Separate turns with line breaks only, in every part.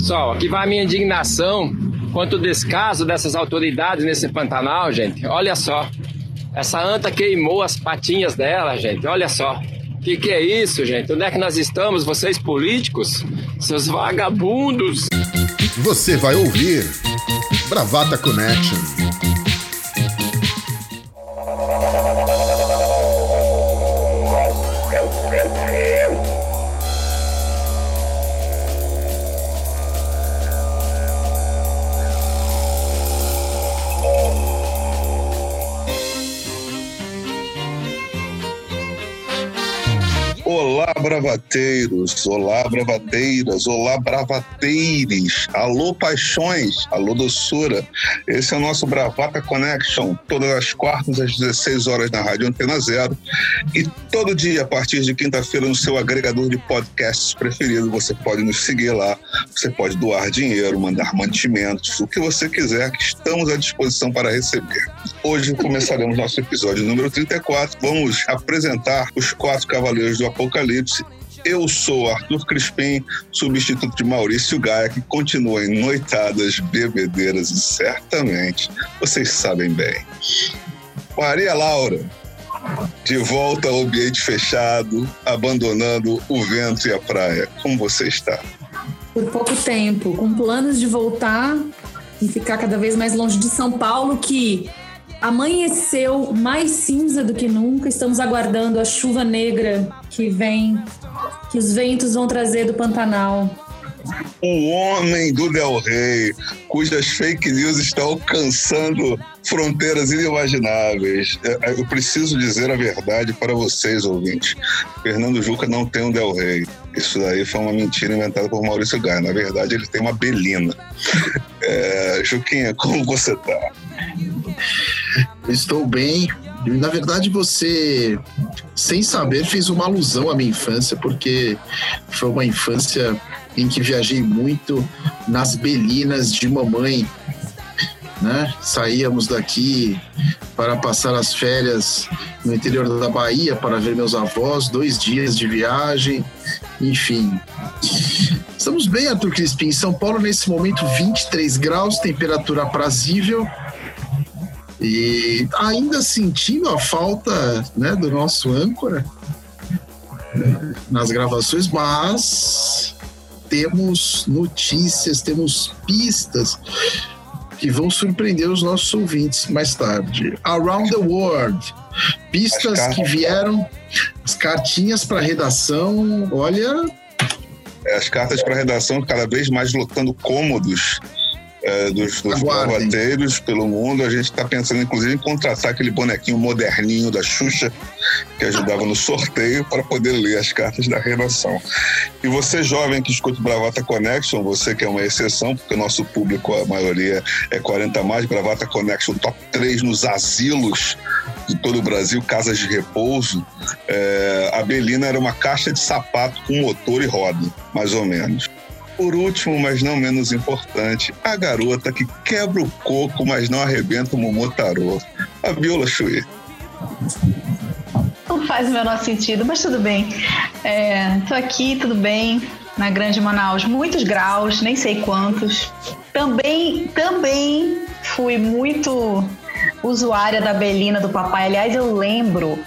Pessoal, aqui vai a minha indignação quanto ao descaso dessas autoridades nesse Pantanal, gente. Olha só. Essa anta queimou as patinhas dela, gente. Olha só. O que, que é isso, gente? Onde é que nós estamos, vocês políticos? Seus vagabundos.
Você vai ouvir Bravata Connection.
Bravateiros, olá, bravateiras, olá, bravateires, alô, paixões, alô, doçura. Esse é o nosso Bravata Connection, todas as quartas às 16 horas na Rádio Antena Zero e todo dia, a partir de quinta-feira, no seu agregador de podcasts preferido. Você pode nos seguir lá, você pode doar dinheiro, mandar mantimentos, o que você quiser, que estamos à disposição para receber. Hoje começaremos nosso episódio número 34. Vamos apresentar os quatro cavaleiros do Apocalipse. Eu sou Arthur Crispim, substituto de Maurício Gaia, que continua em noitadas, bebedeiras e certamente vocês sabem bem. Maria Laura, de volta ao ambiente fechado, abandonando o vento e a praia. Como você está?
Por pouco tempo, com planos de voltar e ficar cada vez mais longe de São Paulo, que Amanheceu mais cinza do que nunca. Estamos aguardando a chuva negra que vem, que os ventos vão trazer do Pantanal.
O homem do Del Rey, cujas fake news estão alcançando fronteiras inimagináveis. É, é, eu preciso dizer a verdade para vocês, ouvintes. Fernando Juca não tem um Del Rey. Isso daí foi uma mentira inventada por Maurício Gaia. Na verdade, ele tem uma Belina. É, Juquinha, como você tá?
Estou bem. Na verdade, você, sem saber, fez uma alusão à minha infância, porque foi uma infância em que viajei muito nas belinas de mamãe. Né? Saíamos daqui para passar as férias no interior da Bahia para ver meus avós, dois dias de viagem, enfim. Estamos bem, Arthur Crispim. Em São Paulo, nesse momento, 23 graus, temperatura aprazível. E ainda sentindo a falta né, do nosso âncora né, nas gravações, mas temos notícias, temos pistas que vão surpreender os nossos ouvintes mais tarde. Around the World. Pistas que vieram, as cartinhas para redação, olha.
As cartas para redação cada vez mais lotando cômodos é, dos, dos pelo mundo. A gente está pensando, inclusive, em contratar aquele bonequinho moderninho da Xuxa, que ajudava no sorteio, para poder ler as cartas da redação. E você, jovem que escuta o Bravata Connection, você que é uma exceção, porque o nosso público, a maioria é 40 mais, Bravata Connection top 3 nos asilos de todo o Brasil, casas de repouso. É, a Belina era uma caixa de sapato com motor e roda, mais ou menos. Por último, mas não menos importante, a garota que quebra o coco, mas não arrebenta o momotaro. A Viola Chui.
Não faz o menor sentido, mas tudo bem. É, tô aqui, tudo bem, na Grande Manaus, muitos graus, nem sei quantos. Também, também fui muito usuária da Belina do papai. Aliás, eu lembro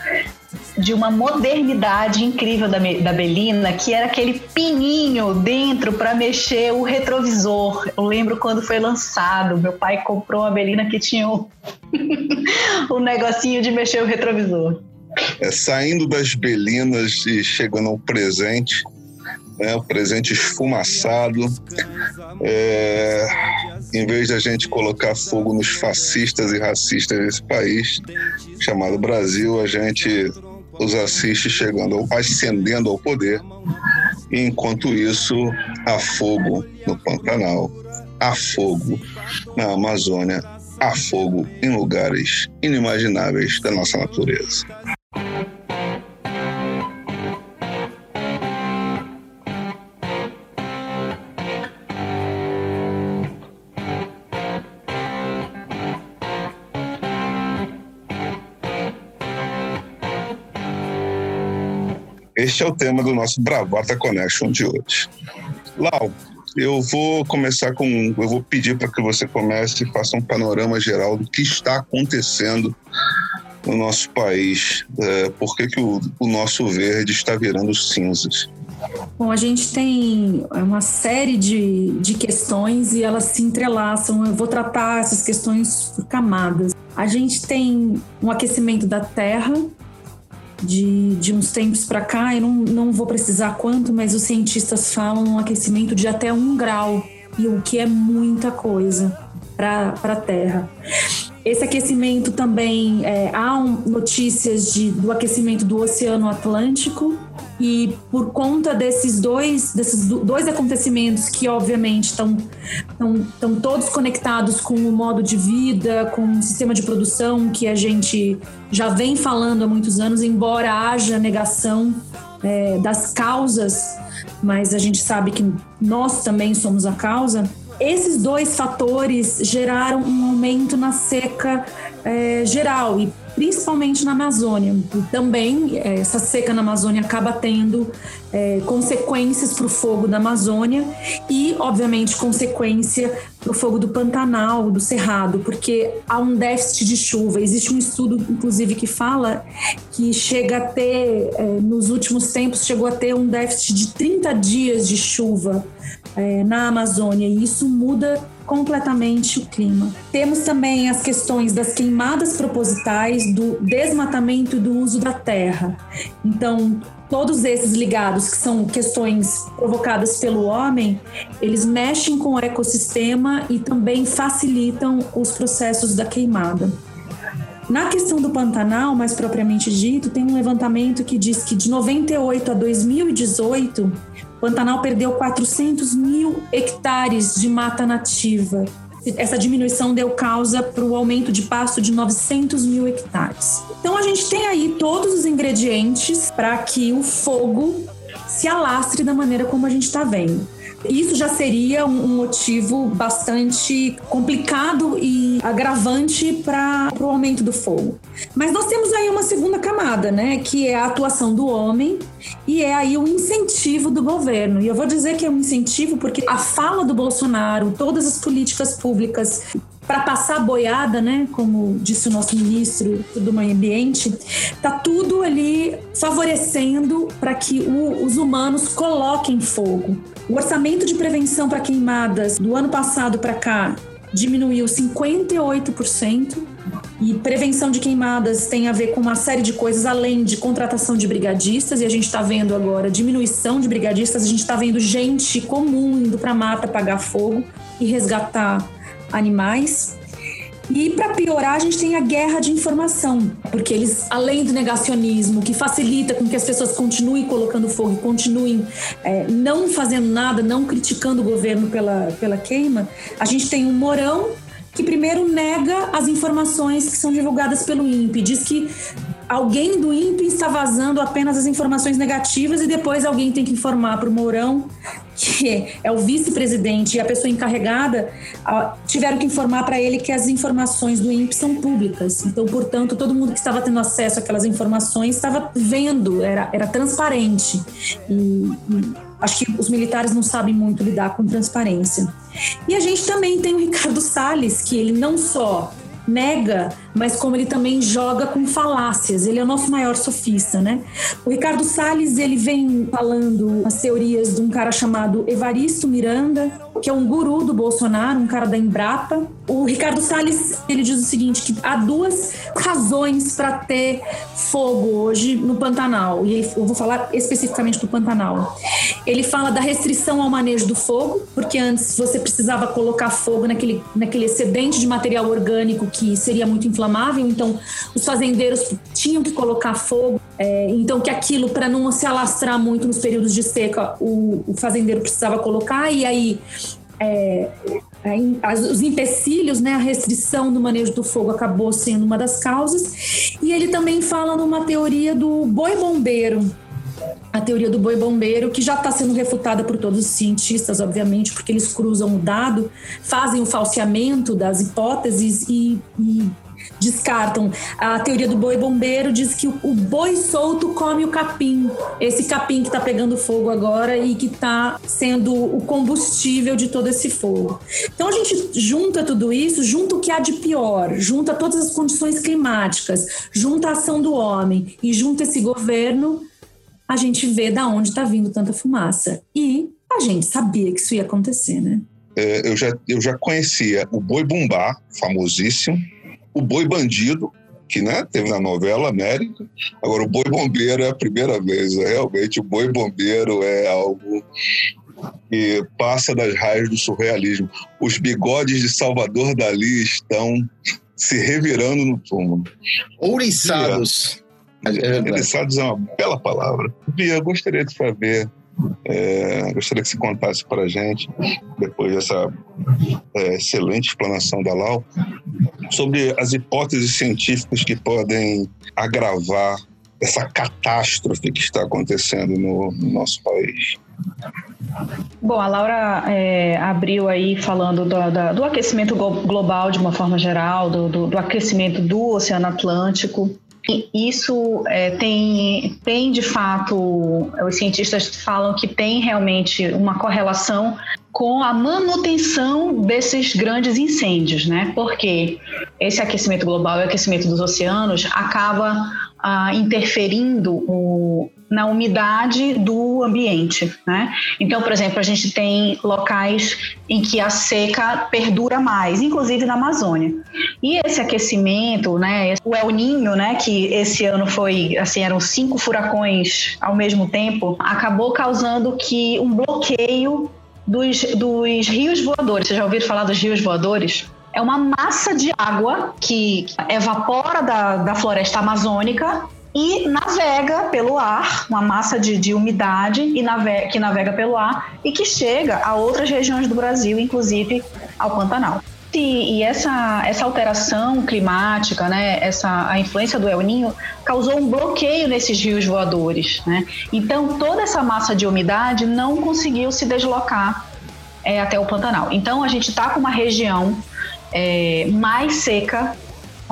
de uma modernidade incrível da, da Belina, que era aquele pininho dentro para mexer o retrovisor. Eu lembro quando foi lançado, meu pai comprou uma Belina que tinha o, negocinho de mexer o retrovisor.
É, saindo das Belinas e chegando ao presente, né, o presente esfumaçado. É, em vez de a gente colocar fogo nos fascistas e racistas desse país, chamado Brasil, a gente os assiste chegando, ascendendo ao poder. E enquanto isso, há fogo no Pantanal, há fogo na Amazônia, há fogo em lugares inimagináveis da nossa natureza. Este é o tema do nosso Bravata Connection de hoje. Lau, eu vou começar com. Eu vou pedir para que você comece e faça um panorama geral do que está acontecendo no nosso país. É, por que, que o, o nosso verde está virando cinzas?
Bom, a gente tem uma série de, de questões e elas se entrelaçam. Eu vou tratar essas questões por camadas. A gente tem um aquecimento da Terra de, de uns tempos para cá, eu não, não vou precisar quanto, mas os cientistas falam um aquecimento de até um grau, e o que é muita coisa para a Terra. Esse aquecimento também, é, há um, notícias de, do aquecimento do Oceano Atlântico, e por conta desses dois, desses dois acontecimentos que, obviamente, estão, estão, todos conectados com o modo de vida, com o sistema de produção que a gente já vem falando há muitos anos, embora haja negação é, das causas, mas a gente sabe que nós também somos a causa. Esses dois fatores geraram um aumento na seca é, geral e principalmente na Amazônia. E também é, essa seca na Amazônia acaba tendo é, consequências para o fogo da Amazônia e, obviamente, consequência para o fogo do Pantanal, do Cerrado, porque há um déficit de chuva. Existe um estudo, inclusive, que fala que chega a ter, é, nos últimos tempos, chegou a ter um déficit de 30 dias de chuva é, na Amazônia, e isso muda completamente o clima. Temos também as questões das queimadas propositais, do desmatamento e do uso da terra. Então, todos esses ligados, que são questões provocadas pelo homem, eles mexem com o ecossistema e também facilitam os processos da queimada. Na questão do Pantanal, mais propriamente dito, tem um levantamento que diz que de 98 a 2018, Pantanal perdeu 400 mil hectares de mata nativa. Essa diminuição deu causa para o aumento de pasto de 900 mil hectares. Então a gente tem aí todos os ingredientes para que o fogo se alastre da maneira como a gente está vendo. Isso já seria um motivo bastante complicado e agravante para o aumento do fogo. Mas nós temos aí uma segunda camada, né, que é a atuação do homem e é aí o incentivo do governo. E eu vou dizer que é um incentivo porque a fala do Bolsonaro, todas as políticas públicas para passar boiada, né, como disse o nosso ministro do Meio Ambiente, tá tudo ali favorecendo para que o, os humanos coloquem fogo. O orçamento de prevenção para queimadas do ano passado para cá diminuiu 58%. E prevenção de queimadas tem a ver com uma série de coisas, além de contratação de brigadistas, e a gente está vendo agora diminuição de brigadistas, a gente está vendo gente comum indo para a mata apagar fogo e resgatar animais. E para piorar, a gente tem a guerra de informação, porque eles, além do negacionismo, que facilita com que as pessoas continuem colocando fogo continuem é, não fazendo nada, não criticando o governo pela, pela queima, a gente tem um Morão que primeiro nega as informações que são divulgadas pelo INPE, diz que alguém do INPE está vazando apenas as informações negativas e depois alguém tem que informar para o Mourão, que é o vice-presidente e a pessoa encarregada, tiveram que informar para ele que as informações do INPE são públicas. Então, portanto, todo mundo que estava tendo acesso àquelas informações estava vendo, era, era transparente. E, e acho que os militares não sabem muito lidar com transparência. E a gente também tem o Ricardo Salles, que ele não só nega, mas como ele também joga com falácias. Ele é o nosso maior sofista, né? O Ricardo Salles, ele vem falando as teorias de um cara chamado Evaristo Miranda, que é um guru do Bolsonaro, um cara da Embrapa. O Ricardo Salles, ele diz o seguinte, que há duas razões para ter fogo hoje no Pantanal. E eu vou falar especificamente do Pantanal. Ele fala da restrição ao manejo do fogo, porque antes você precisava colocar fogo naquele, naquele excedente de material orgânico que seria muito inflamável, então os fazendeiros tinham que colocar fogo, é, então que aquilo, para não se alastrar muito nos períodos de seca, o, o fazendeiro precisava colocar, e aí é, os empecilhos, né, a restrição do manejo do fogo acabou sendo uma das causas. E ele também fala numa teoria do boi bombeiro, a teoria do boi bombeiro, que já está sendo refutada por todos os cientistas, obviamente, porque eles cruzam o dado, fazem o falseamento das hipóteses e, e descartam. A teoria do boi bombeiro diz que o, boi solto come o capim. Esse capim que está pegando fogo agora e que está sendo o combustível de todo esse fogo. Então a gente junta tudo isso, junta o que há de pior, junta todas as condições climáticas, junta a ação do homem e junta esse governo, a gente vê da onde está vindo tanta fumaça. E a gente sabia que isso ia acontecer, né?
É, eu, já, eu já conhecia o Boi Bumbá, famosíssimo, o Boi Bandido, que né, teve na novela América. Agora, o Boi Bombeiro é a primeira vez. É, realmente, o Boi Bombeiro é algo que passa das raias do surrealismo. Os bigodes de Salvador Dali estão se revirando no túmulo.
Ouriçados.
É, Ouriçados é uma bela palavra. Bia, eu gostaria de saber é, gostaria que você contasse para a gente, depois dessa é, excelente explanação da Lau, sobre as hipóteses científicas que podem agravar essa catástrofe que está acontecendo no, no nosso país.
Bom, a Laura é, abriu aí falando do, do aquecimento global de uma forma geral, do, do, do aquecimento do Oceano Atlântico. Isso é, tem, tem, de fato, os cientistas falam que tem realmente uma correlação com a manutenção desses grandes incêndios, né? Porque esse aquecimento global e aquecimento dos oceanos acaba ah, interferindo o, na umidade do ambiente, né? Então, por exemplo, a gente tem locais em que a seca perdura mais, inclusive na Amazônia. E esse aquecimento, né, o El Ninho, né, que esse ano foi, assim, eram cinco furacões ao mesmo tempo, acabou causando que um bloqueio dos, dos rios voadores. Vocês já ouviram falar dos rios voadores? É uma massa de água que evapora da, da floresta amazônica e navega pelo ar, uma massa de, de umidade e navega, que navega pelo ar e que chega a outras regiões do Brasil, inclusive ao Pantanal. E, e essa, essa alteração climática, né, essa, a influência do El Ninho causou um bloqueio nesses rios voadores. Né? Então, toda essa massa de umidade não conseguiu se deslocar é, até o Pantanal. Então, a gente está com uma região é, mais seca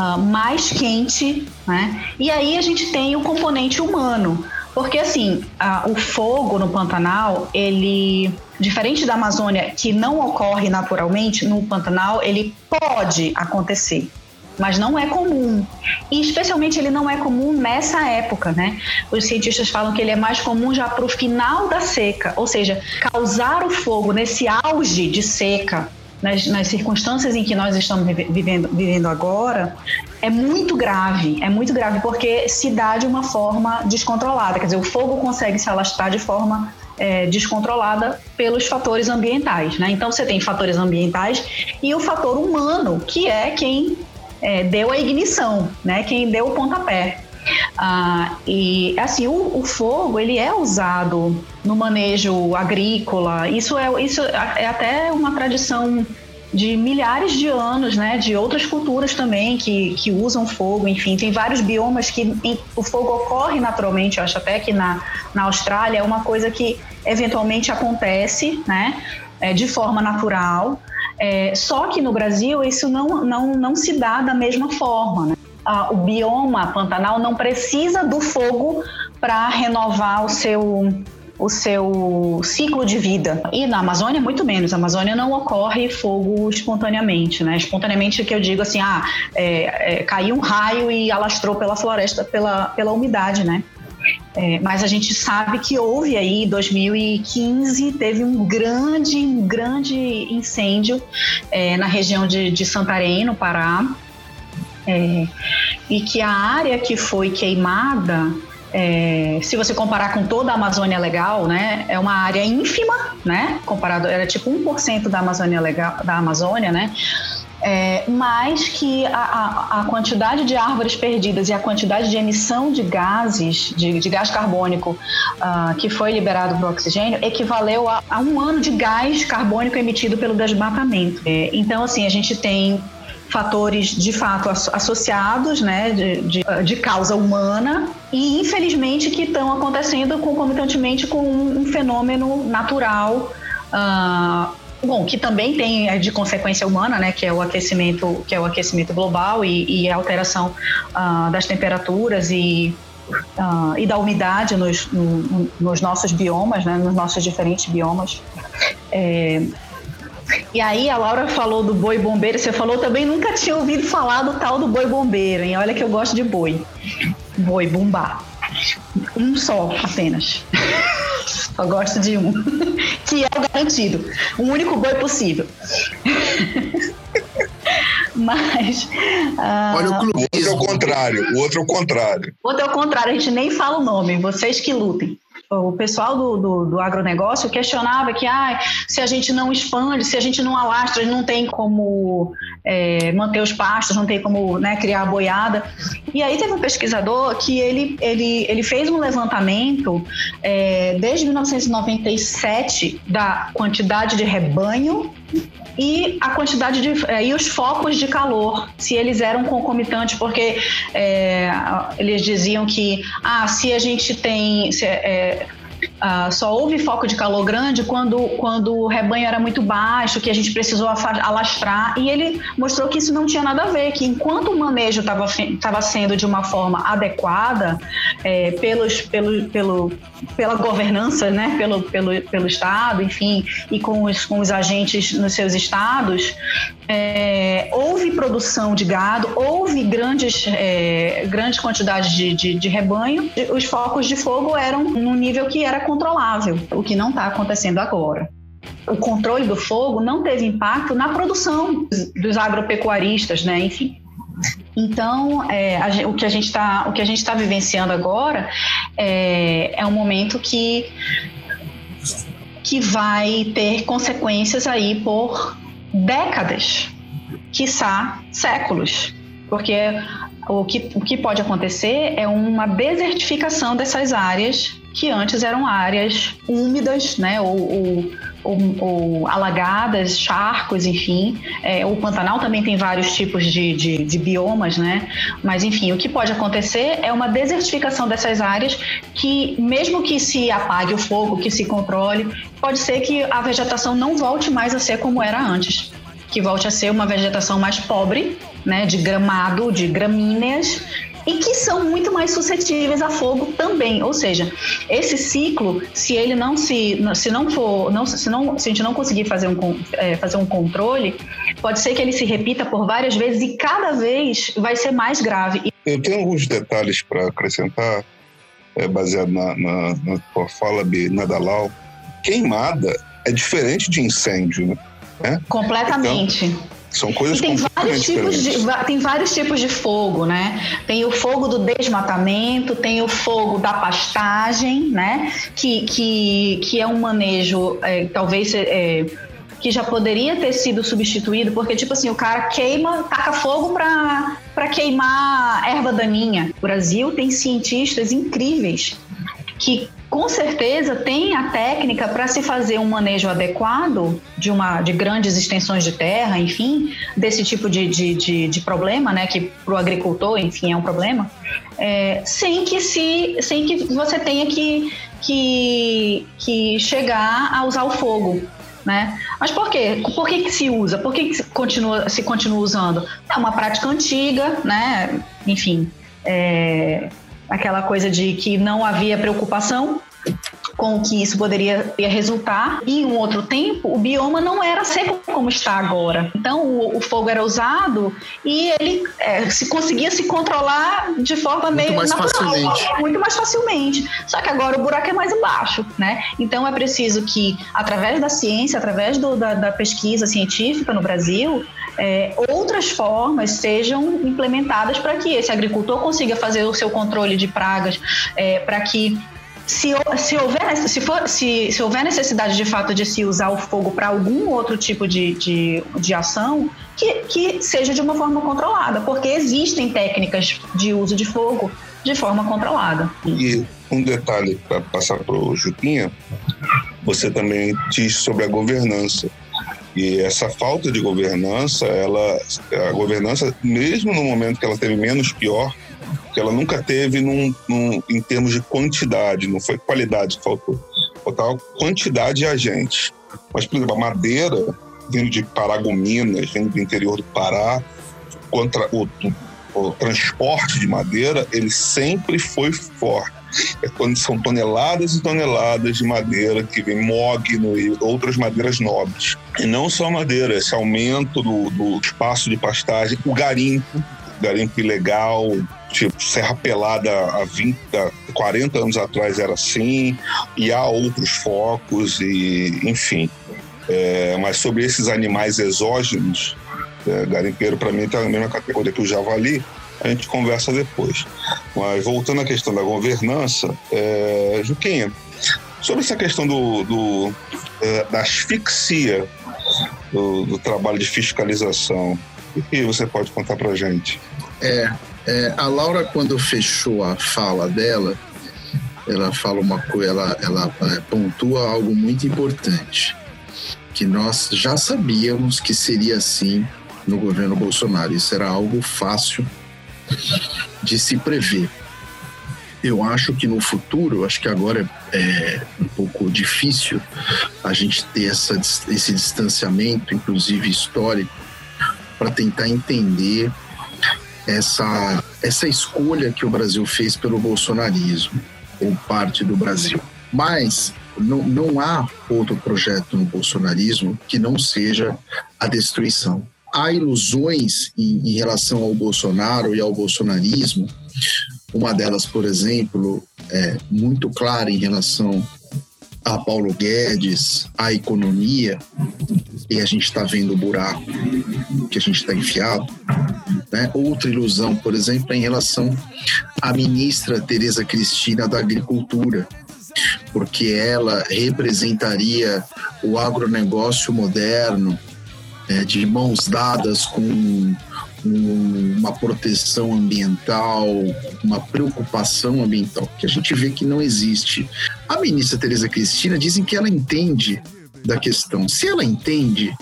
uh, mais quente, né? E aí a gente tem o componente humano, porque assim, o fogo no Pantanal, ele, diferente da Amazônia, que não ocorre naturalmente, no Pantanal ele pode acontecer, mas não é comum. E especialmente ele não é comum nessa época, né? Os cientistas falam que ele é mais comum já para o final da seca, ou seja, causar o fogo nesse auge de seca nas, nas circunstâncias em que nós estamos vivendo, vivendo agora, é muito grave, é muito grave porque se dá de uma forma descontrolada. Quer dizer, o fogo consegue se alastrar de forma é, descontrolada pelos fatores ambientais. Né? Então você tem fatores ambientais e o fator humano, que é quem é, deu a ignição, né? quem deu o pontapé. Ah, e assim, o, o, fogo ele é usado no manejo agrícola. Isso é, isso é até uma tradição de milhares de anos, né, de outras culturas também que, que usam fogo, enfim, tem vários biomas que em, o fogo ocorre naturalmente, eu acho até que na, na Austrália é uma coisa que eventualmente acontece, né, é, de forma natural, é, só que no Brasil isso não, não, não se dá da mesma forma, né? O bioma Pantanal não precisa do fogo para renovar o seu o seu ciclo de vida. E na Amazônia, muito menos. Na Amazônia não ocorre fogo espontaneamente, né? Espontaneamente que eu digo assim, ah, é, é, caiu um raio e alastrou pela floresta, pela, pela umidade, né? É, mas a gente sabe que houve aí, 2015, teve um grande, um grande incêndio é, na região de, de Santarém, no Pará, é, e que a área que foi queimada, é, se você comparar com toda a Amazônia Legal, né, é uma área ínfima, né, comparado, era tipo 1% da Amazônia Legal, da Amazônia, né, é, mas que a, a, a, quantidade de árvores perdidas e a quantidade de emissão de gases, de, de gás carbônico uh, que foi liberado para o oxigênio, equivaleu a, a, um ano de gás carbônico emitido pelo desmatamento. É, então, assim, a gente tem fatores de fato associados, né, de, de, de causa humana e infelizmente que estão acontecendo concomitantemente com um, fenômeno natural uh, bom, que também tem é, de consequência humana, né, que é o aquecimento, que é o aquecimento global e, e a alteração uh, das temperaturas e uh, e da umidade nos, no, nos nossos biomas, né, nos nossos diferentes biomas. É, e aí a Laura falou do boi bombeiro, você falou também, nunca tinha ouvido falar do tal do boi bombeiro, hein? Olha que eu gosto de boi. Boi bumbá. Um só apenas. Só gosto de um. Que é o garantido. O único boi possível. Mas.
Uh... Olha o clube. O outro é o contrário. O outro é o contrário.
O outro é o contrário. A gente nem fala o nome. Vocês que lutem o pessoal do, do, do, agronegócio questionava que ah, se a gente não expande, se a gente não alastra, não tem como é, manter os pastos, não tem como né, criar a boiada. E aí teve um pesquisador que ele, ele, ele fez um levantamento é, desde 1997 da quantidade de rebanho e a quantidade de é, e os focos de calor, se eles eram concomitantes, porque é, eles diziam que ah, se a gente tem se, é, Uh, só houve foco de calor grande quando, quando o rebanho era muito baixo, que a gente precisou alastrar, e ele mostrou que isso não tinha nada a ver, que enquanto o manejo estava sendo de uma forma adequada é, pelos, pelo, pelo, pela governança, né, pelo, pelo, pelo Estado, enfim, e com os, com os agentes nos seus estados, é, houve produção de gado, houve grandes, é, grandes quantidades de, de, de rebanho, os focos de fogo eram num nível que era controlável, o que não está acontecendo agora o controle do fogo não teve impacto na produção dos agropecuaristas, né? Enfim. Então, é, a, o que a gente está está vivenciando agora é, é um momento que que vai ter consequências aí por décadas, quiçá séculos, porque o que, o que pode acontecer é uma desertificação dessas áreas que antes eram áreas úmidas, né, ou, ou, ou, ou alagadas, charcos, enfim. É, o Pantanal também tem vários tipos de, de, de, biomas, né? Mas, enfim, o que pode acontecer é uma desertificação dessas áreas que, mesmo que se apague o fogo, que se controle, pode ser que a vegetação não volte mais a ser como era antes. Que volte a ser uma vegetação mais pobre, né, de gramado, de gramíneas, e que são muito mais suscetíveis a fogo também. Ou seja, esse ciclo, se ele não se, se não for, não, se, não, se a gente não conseguir fazer um, é, fazer um controle, pode ser que ele se repita por várias vezes e cada vez vai ser mais grave.
Eu tenho alguns detalhes para acrescentar, é, baseado na, na, na tua fala, de Nadalau. Queimada é diferente de incêndio, né?
Completamente.
Então, são coisas
e tem vários tipos
de
tem vários tipos de fogo, né? Tem o fogo do desmatamento, tem o fogo da pastagem, né? Que, que, que é um manejo é, talvez é, que já poderia ter sido substituído, porque tipo assim o cara queima, taca fogo para para queimar erva daninha. O Brasil tem cientistas incríveis que com certeza tem a técnica para se fazer um manejo adequado de uma de grandes extensões de terra, enfim, desse tipo de, de, de, de problema, né, que para o agricultor, enfim, é um problema, é, sem que se sem que você tenha que, que, que chegar a usar o fogo. Né? Mas por quê? Por que, que se usa? Por que, que se, continua, se continua usando? É uma prática antiga, né? enfim, é, aquela coisa de que não havia preocupação com o que isso poderia resultar. E em um outro tempo, o bioma não era seco como está agora. Então, o, o fogo era usado e ele é, se conseguia se controlar de forma muito meio
mais
natural,
facilmente.
muito mais facilmente. Só que agora o buraco é mais embaixo, né? Então, é preciso que, através da ciência, através do, da, da pesquisa científica no Brasil, é, outras formas sejam implementadas para que esse agricultor consiga fazer o seu controle de pragas, é, para que se, se, houver, se, for, se, se houver necessidade de fato de se usar o fogo para algum outro tipo de, de, de ação, que, que seja de uma forma controlada, porque existem técnicas de uso de fogo de forma controlada.
E um detalhe para passar para o Jupinha, você também diz sobre a governança. E essa falta de governança, ela, a governança, mesmo no momento que ela teve menos pior, que ela nunca teve num, num, em termos de quantidade, não foi qualidade que faltou. Faltava quantidade de agentes. Mas, por exemplo, a madeira, vindo de Paragominas, vindo do interior do Pará, contra o, o, o transporte de madeira, ele sempre foi forte. É quando são toneladas e toneladas de madeira que vem mogno e outras madeiras nobres. E não só madeira, esse aumento do, do espaço de pastagem, o garimpo, garimpo ilegal, tipo Serra Pelada há 20, 40 anos atrás era assim, e há outros focos, e enfim. É, mas sobre esses animais exógenos, é, garimpeiro para mim está na mesma categoria que o javali, a gente conversa depois. Mas voltando à questão da governança, é, Juquinha, sobre essa questão do, do é, da asfixia do, do, trabalho de fiscalização, o que você pode contar para a gente?
É, é, a Laura, quando fechou a fala dela, ela fala uma coisa, ela, ela é, pontua algo muito importante, que nós já sabíamos que seria assim no governo Bolsonaro. Isso era algo fácil de se prever. Eu acho que no futuro, acho que agora é um pouco difícil a gente ter essa, esse distanciamento, inclusive histórico, para tentar entender essa, essa escolha que o Brasil fez pelo bolsonarismo, ou parte do Brasil. Mas não, não há outro projeto no bolsonarismo que não seja a destruição há ilusões em, em relação ao Bolsonaro e ao bolsonarismo. Uma delas, por exemplo, é muito clara em relação a Paulo Guedes, à economia, e a gente está vendo o buraco que a gente está enfiado. Né? Outra ilusão, por exemplo, é em relação à ministra Tereza Cristina da Agricultura, porque ela representaria o agronegócio moderno, é, de mãos dadas com um, uma proteção ambiental, uma preocupação ambiental, que a gente vê que não existe. A ministra Tereza Cristina dizem que ela entende da questão. Se ela entende,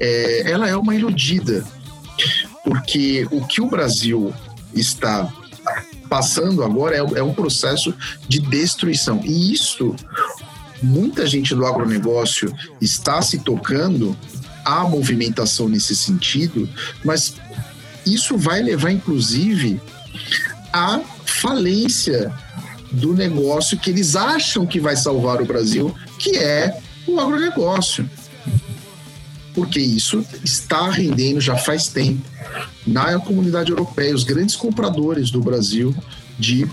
é, ela é uma iludida, porque o que o Brasil está passando agora é, é um processo de destruição. E isso, muita gente do agronegócio está se tocando há movimentação nesse sentido, mas isso vai levar, inclusive, à falência do negócio que eles acham que vai salvar o Brasil, que é o agronegócio. Porque isso está rendendo já faz tempo na comunidade europeia, os grandes compradores do Brasil de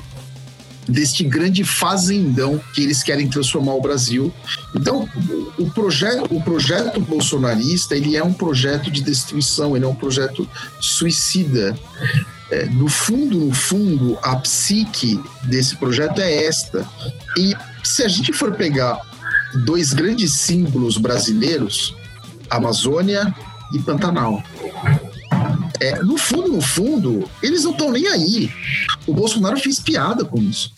deste grande fazendão que eles querem transformar o Brasil. Então, o projeto, o projeto bolsonarista, ele é um projeto de destruição, ele é um projeto suicida. É, no fundo, no fundo, a psique desse projeto é esta. E se a gente for pegar dois grandes símbolos brasileiros, Amazônia e Pantanal. É, no fundo, no fundo, eles não estão nem aí. O Bolsonaro fez piada com isso.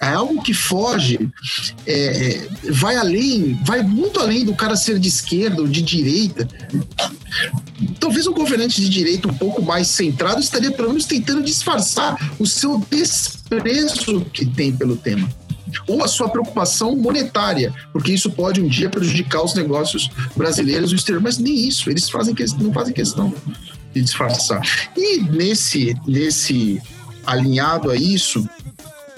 É algo que foge, é, é, vai além, vai muito além do cara ser de esquerda ou de direita. Talvez um governante de direita um pouco mais centrado estaria pelo menos tentando disfarçar o seu desprezo que tem pelo tema ou a sua preocupação monetária, porque isso pode um dia prejudicar os negócios brasileiros no exterior, mas nem isso, eles fazem não fazem questão de disfarçar. E nesse, nesse alinhado a isso,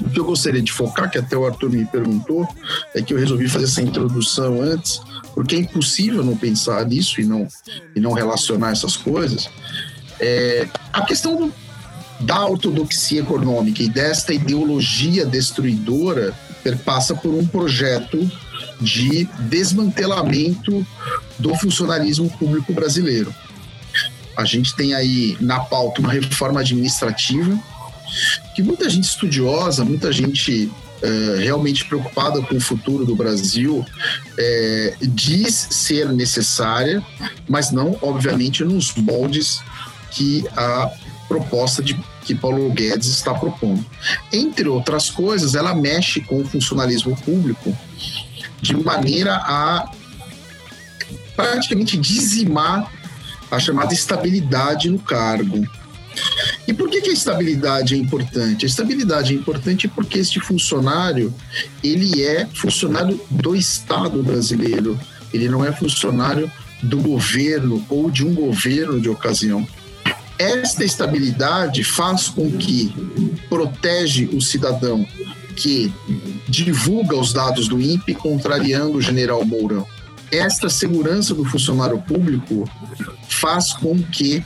o que eu gostaria de focar, que até o Arthur me perguntou, é que eu resolvi fazer essa introdução antes, porque é impossível não pensar nisso e não, e não relacionar essas coisas. É, a questão do, da ortodoxia econômica e desta ideologia destruidora passa por um projeto de desmantelamento do funcionalismo público brasileiro. A gente tem aí na pauta uma reforma administrativa que muita gente estudiosa, muita gente é, realmente preocupada com o futuro do Brasil é, diz ser necessária, mas não, obviamente, nos moldes que a proposta de que Paulo Guedes está propondo. Entre outras coisas, ela mexe com o funcionalismo público de maneira a praticamente dizimar a chamada estabilidade no cargo. E por que, que, a estabilidade é importante? A estabilidade é importante porque este funcionário ele é funcionário do Estado brasileiro, ele não é funcionário do governo ou de um governo de ocasião. Esta estabilidade faz com que protege o cidadão que divulga os dados do INPE contrariando o general Mourão. Esta segurança do funcionário público faz com que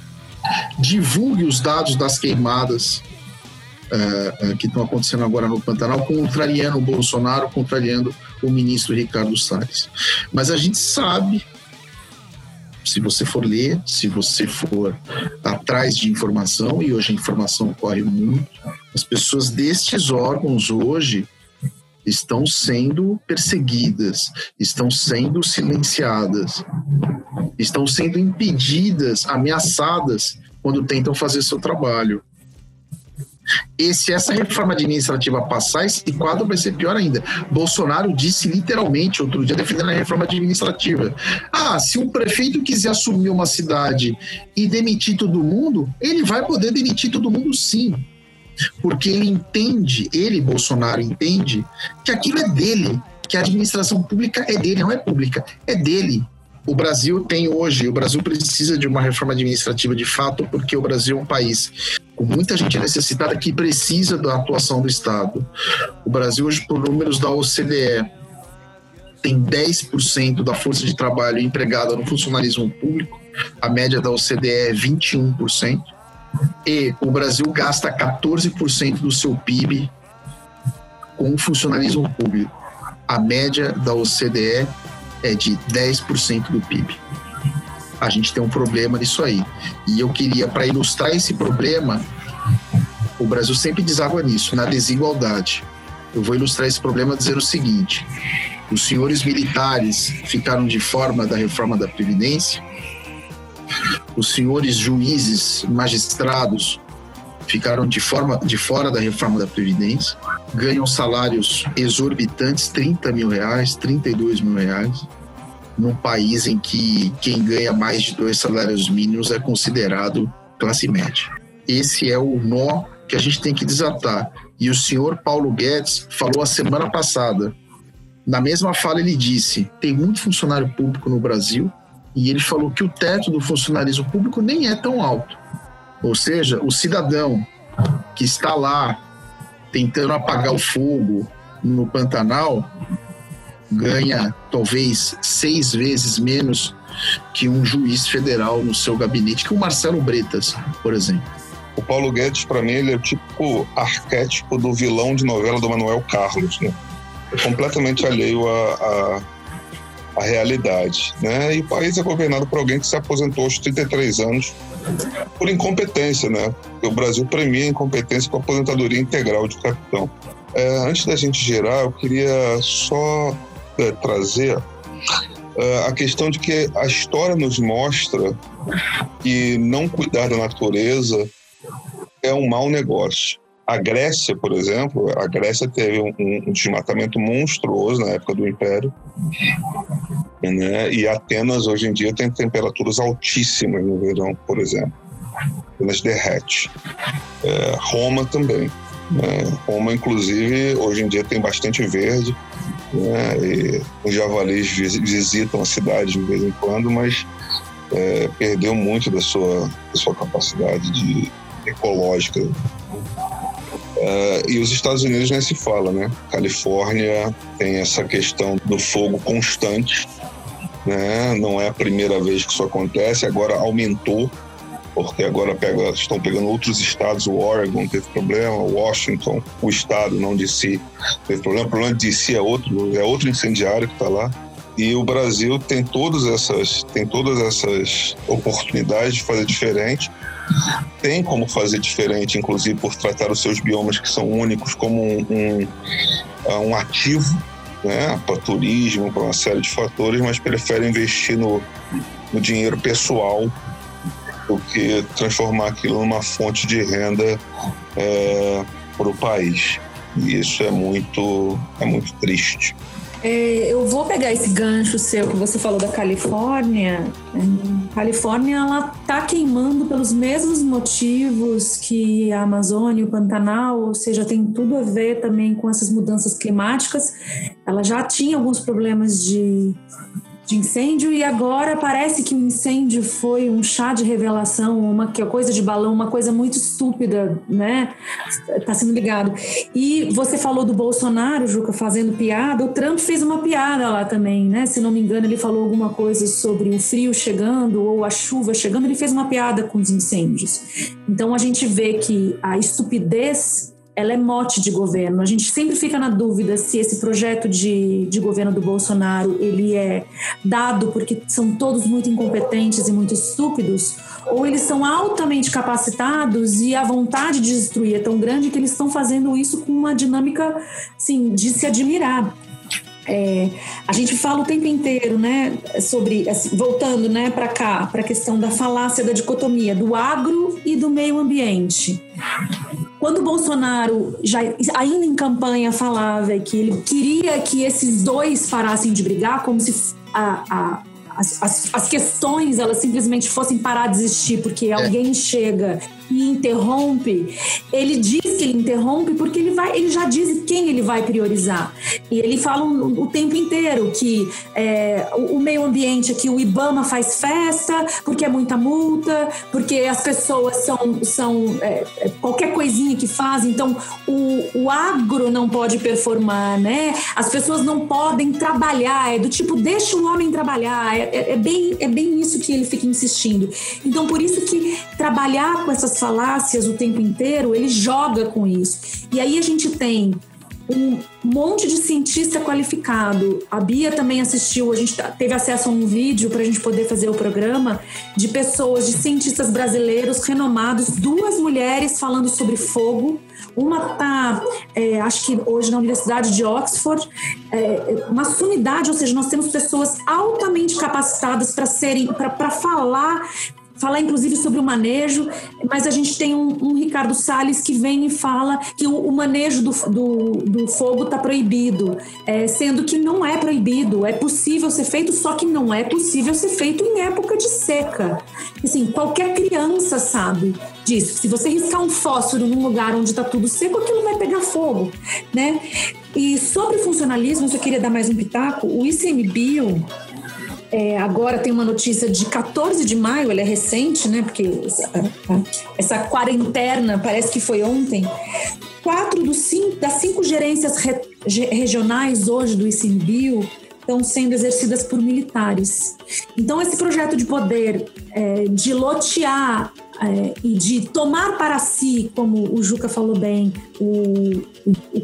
divulgue os dados das queimadas uh, uh, que estão acontecendo agora no Pantanal, contrariando o Bolsonaro, contrariando o ministro Ricardo Salles. Mas a gente sabe se você for ler, se você for atrás de informação, e hoje a informação corre muito, as pessoas destes órgãos hoje estão sendo perseguidas, estão sendo silenciadas, estão sendo impedidas, ameaçadas quando tentam fazer seu trabalho. E se essa reforma administrativa passar, esse quadro vai ser pior ainda. Bolsonaro disse literalmente outro dia, defendendo a reforma administrativa: ah, se um prefeito quiser assumir uma cidade e demitir todo mundo, ele vai poder demitir todo mundo sim. Porque ele entende, ele, Bolsonaro, entende que aquilo é dele, que a administração pública é dele, não é pública, é dele o Brasil tem hoje, o Brasil precisa de uma reforma administrativa de fato, porque o Brasil é um país com muita gente necessitada que precisa da atuação do Estado. O Brasil hoje, por números da OCDE, tem 10% da força de trabalho empregada no funcionalismo público, a média da OCDE é 21%, e o Brasil gasta 14% do seu PIB com funcionalismo público. A média da OCDE é de 10% do PIB. A gente tem um problema nisso aí. E eu queria, para ilustrar esse problema, o Brasil sempre deságua nisso, na desigualdade. Eu vou ilustrar esse problema dizendo o seguinte: os senhores militares ficaram de forma da reforma da Previdência, os senhores juízes, magistrados ficaram de, forma, de fora da reforma da Previdência, ganham salários exorbitantes, 30 mil reais, 32 mil reais, num país em que quem ganha mais de dois salários mínimos é considerado classe média. Esse é o nó que a gente tem que desatar. E o senhor Paulo Guedes falou a semana passada. Na mesma fala, ele disse: tem muito funcionário público no Brasil, e ele falou que o teto do funcionalismo público nem é tão alto. Ou seja, o cidadão que está lá tentando apagar o fogo no Pantanal ganha talvez seis vezes menos que um juiz federal no seu gabinete, que o Marcelo Bretas, por exemplo.
O Paulo Guedes, para mim, ele é o tipo arquétipo do vilão de novela do Manuel Carlos, né? É completamente alheio à, à, à realidade, né? E o país é governado por alguém que se aposentou aos 33 anos por incompetência, né? O Brasil premia a incompetência com a aposentadoria integral de capitão. É, antes da gente gerar, eu queria só é, trazer é, a questão de que a história nos mostra que não cuidar da natureza é um mau negócio. A Grécia, por exemplo, a Grécia teve um, um desmatamento monstruoso na época do Império, né? E Atenas hoje em dia tem temperaturas altíssimas no verão, por exemplo. Atenas derrete. É, Roma também. Né? Roma, inclusive, hoje em dia tem bastante verde. Né? Os javalis visitam a cidade de vez em quando, mas é, perdeu muito da sua, da sua capacidade de, ecológica Uh, e os Estados Unidos nem se fala, né? Califórnia tem essa questão do fogo constante, né? Não é a primeira vez que isso acontece, agora aumentou, porque agora pega, estão pegando outros estados, o Oregon teve problema, Washington, o estado, não DC, teve problema. O problema de DC é outro, é outro incendiário que está lá. E o Brasil tem todas essas, tem todas essas oportunidades de fazer diferente tem como fazer diferente, inclusive por tratar os seus biomas que são únicos como um, um, ah, um ativo né, para turismo, para uma série de fatores, mas prefere investir no, no dinheiro pessoal do que transformar aquilo numa fonte de renda é, para o país. E isso é muito, é muito triste.
É, eu vou pegar esse gancho seu que você falou da Califórnia. É, Califórnia ela tá queimando pelos mesmos motivos que a Amazônia, o Pantanal, ou seja, tem tudo a ver também com essas mudanças climáticas. Ela já tinha alguns problemas de de incêndio e agora parece que o incêndio foi um chá de revelação, uma coisa de balão, uma coisa muito estúpida, né? Tá sendo ligado. E você falou do Bolsonaro, Juca, fazendo piada. O Trump fez uma piada lá também, né? Se não me engano, ele falou alguma coisa sobre o frio chegando ou a chuva chegando. Ele fez uma piada com os incêndios. Então a gente vê que a estupidez ela é mote de governo. A gente sempre fica na dúvida se esse projeto de, de governo do Bolsonaro ele é dado porque são todos muito incompetentes e muito estúpidos, ou eles são altamente capacitados e a vontade de destruir é tão grande que eles estão fazendo isso com uma dinâmica, assim, de se admirar. É, a gente fala o tempo inteiro, né, sobre, assim, voltando, né, para cá, para a questão da falácia da dicotomia do agro e do meio ambiente. Quando o Bolsonaro, já, ainda em campanha, falava que ele queria que esses dois parassem de brigar, como se a, a as, as, as, questões elas simplesmente fossem parar de existir porque é. alguém chega interrompe, ele diz que ele interrompe porque ele vai, ele já diz quem ele vai priorizar. E ele fala o, tempo inteiro que é, o, o, meio ambiente aqui, o IBAMA faz festa porque é muita multa, porque as pessoas são, são é, é qualquer coisinha que fazem, então o, o agro não pode performar, né? As pessoas não podem trabalhar, é do tipo, deixa o homem trabalhar, é, é, é bem, é bem isso que ele fica insistindo. Então, por isso que trabalhar com essas falácias o tempo inteiro, ele joga com isso. E aí a gente tem um monte de cientista qualificado. A Bia também assistiu, a gente teve acesso a um vídeo para a gente poder fazer o programa de pessoas, de cientistas brasileiros renomados, duas mulheres falando sobre fogo. Uma está, é, acho que hoje na Universidade de Oxford, é, uma sumidade, ou seja, nós temos pessoas altamente capacitadas para serem, para falar falar inclusive sobre o manejo, mas a gente tem um, um Ricardo Salles que vem e fala que o, o manejo do, do, do fogo está proibido, é, sendo que não é proibido, é possível ser feito, só que não é possível ser feito em época de seca. Assim, qualquer criança sabe disso. Se você riscar um fósforo num lugar onde está tudo seco, aquilo vai pegar fogo, né? E sobre funcionalismo, eu só queria dar mais um pitaco. O ICMBio, é, agora tem uma notícia de 14 de maio, ela é recente, né? Porque essa, essa quarentena parece que foi ontem. Quatro dos cinco, das cinco gerências re, regionais hoje do ICMBio estão sendo exercidas por militares. Então, esse projeto de poder é, de lotear é, e de tomar para si, como o Juca falou bem, o,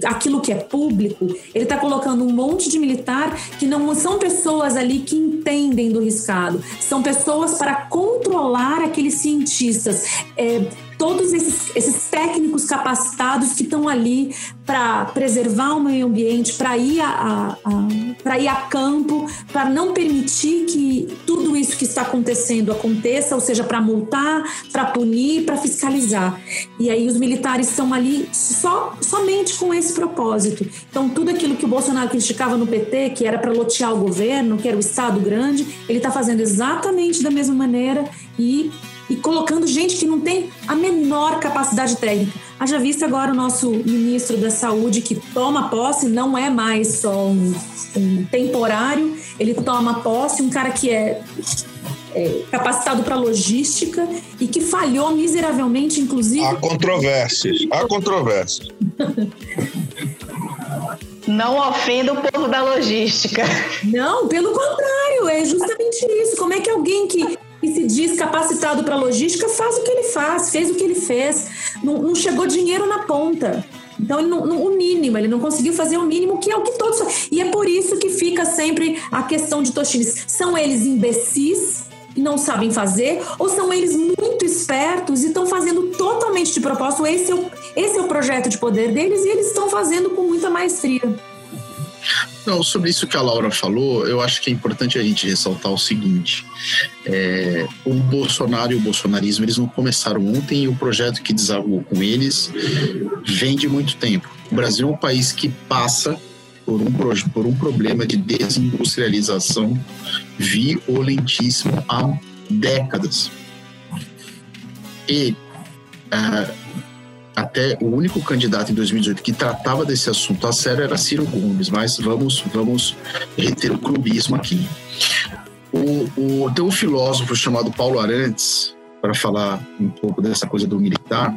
aquilo que é público, ele está colocando um monte de militar que não são pessoas ali que entendem do riscado, são pessoas para controlar aqueles cientistas. É, todos esses, esses técnicos capacitados que estão ali para preservar o meio ambiente, para ir a, a, a ir a campo, para não permitir que tudo isso que está acontecendo aconteça, ou seja, para multar, para punir, para fiscalizar. E aí os militares estão ali só somente com esse propósito. Então tudo aquilo que o Bolsonaro criticava no PT, que era para lotear o governo, que era o Estado grande, ele está fazendo exatamente da mesma maneira e e colocando gente que não tem a menor capacidade técnica. Haja visto agora o nosso ministro da Saúde que toma posse, não é mais só um, um temporário, ele toma posse, um cara que é, é capacitado para logística e que falhou miseravelmente, inclusive.
Há controvérsias, há controvérsias.
Não ofenda o povo da logística.
Não, pelo contrário, é justamente isso. Como é que alguém que que se diz capacitado para logística faz o que ele faz, fez o que ele fez, não, não chegou dinheiro na ponta. Então, ele não, não, o mínimo, ele não conseguiu fazer o mínimo, que é o que todos. E é por isso que fica sempre a questão de Toshines. São eles imbecis e não sabem fazer, ou são eles muito espertos e estão fazendo totalmente de propósito? Esse é o, esse é o projeto de poder deles e eles estão fazendo com muita maestria.
Não, sobre isso que a Laura falou, eu acho que é importante a gente ressaltar o seguinte: é, o Bolsonaro e o bolsonarismo eles não começaram ontem e o projeto que desagou com eles vem de muito tempo. O Brasil é um país que passa por um, por um problema de desindustrialização violentíssimo há décadas. E uh, até o único candidato em 2018 que tratava desse assunto a sério era Ciro Gomes, mas vamos, vamos reter o clubismo aqui. O, o, tem um filósofo chamado Paulo Arantes, para falar um pouco dessa coisa do militar.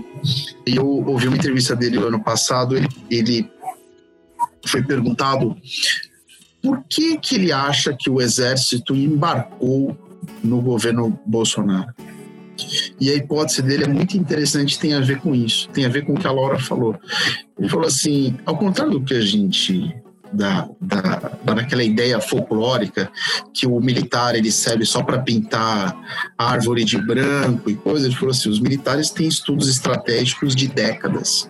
E eu ouvi uma entrevista dele no ano passado. Ele, ele foi perguntado por que, que ele acha que o exército embarcou no governo Bolsonaro. E a hipótese dele é muito interessante, tem a ver com isso, tem a ver com o que a Laura falou. Ele falou assim: ao contrário do que a gente da, daquela ideia folclórica que o militar ele serve só para pintar árvore de branco e coisas. Ele falou assim: os militares têm estudos estratégicos de décadas,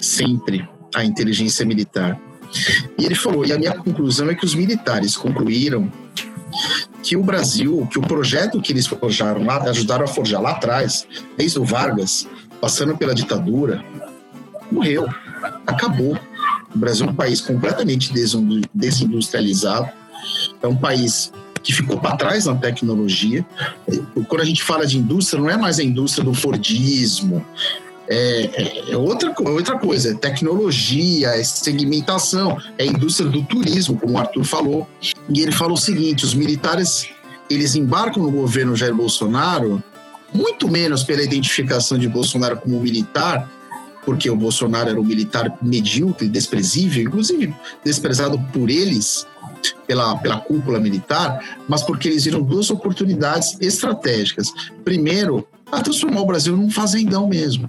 sempre a inteligência militar. E ele falou: e a minha conclusão é que os militares concluíram que o Brasil, que o projeto que eles forjaram lá, ajudaram a forjar lá atrás, desde o Vargas, passando pela ditadura, morreu, acabou. O Brasil é um país completamente desindustrializado, é um país que ficou para trás na tecnologia. Quando a gente fala de indústria, não é mais a indústria do Fordismo, é, é, é outra, outra coisa, é tecnologia, é segmentação, é indústria do turismo, como o Arthur falou. E ele falou o seguinte: os militares eles embarcam no governo Jair Bolsonaro muito menos pela identificação de Bolsonaro como militar, porque o Bolsonaro era um militar medíocre, desprezível, inclusive desprezado por eles, pela, pela cúpula militar, mas porque eles viram duas oportunidades estratégicas. Primeiro, a transformar o Brasil num fazendão mesmo.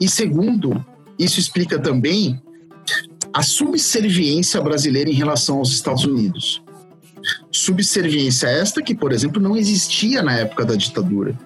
E segundo, isso explica também a subserviência brasileira em relação aos Estados Unidos. Subserviência esta que, por exemplo, não existia na época da ditadura.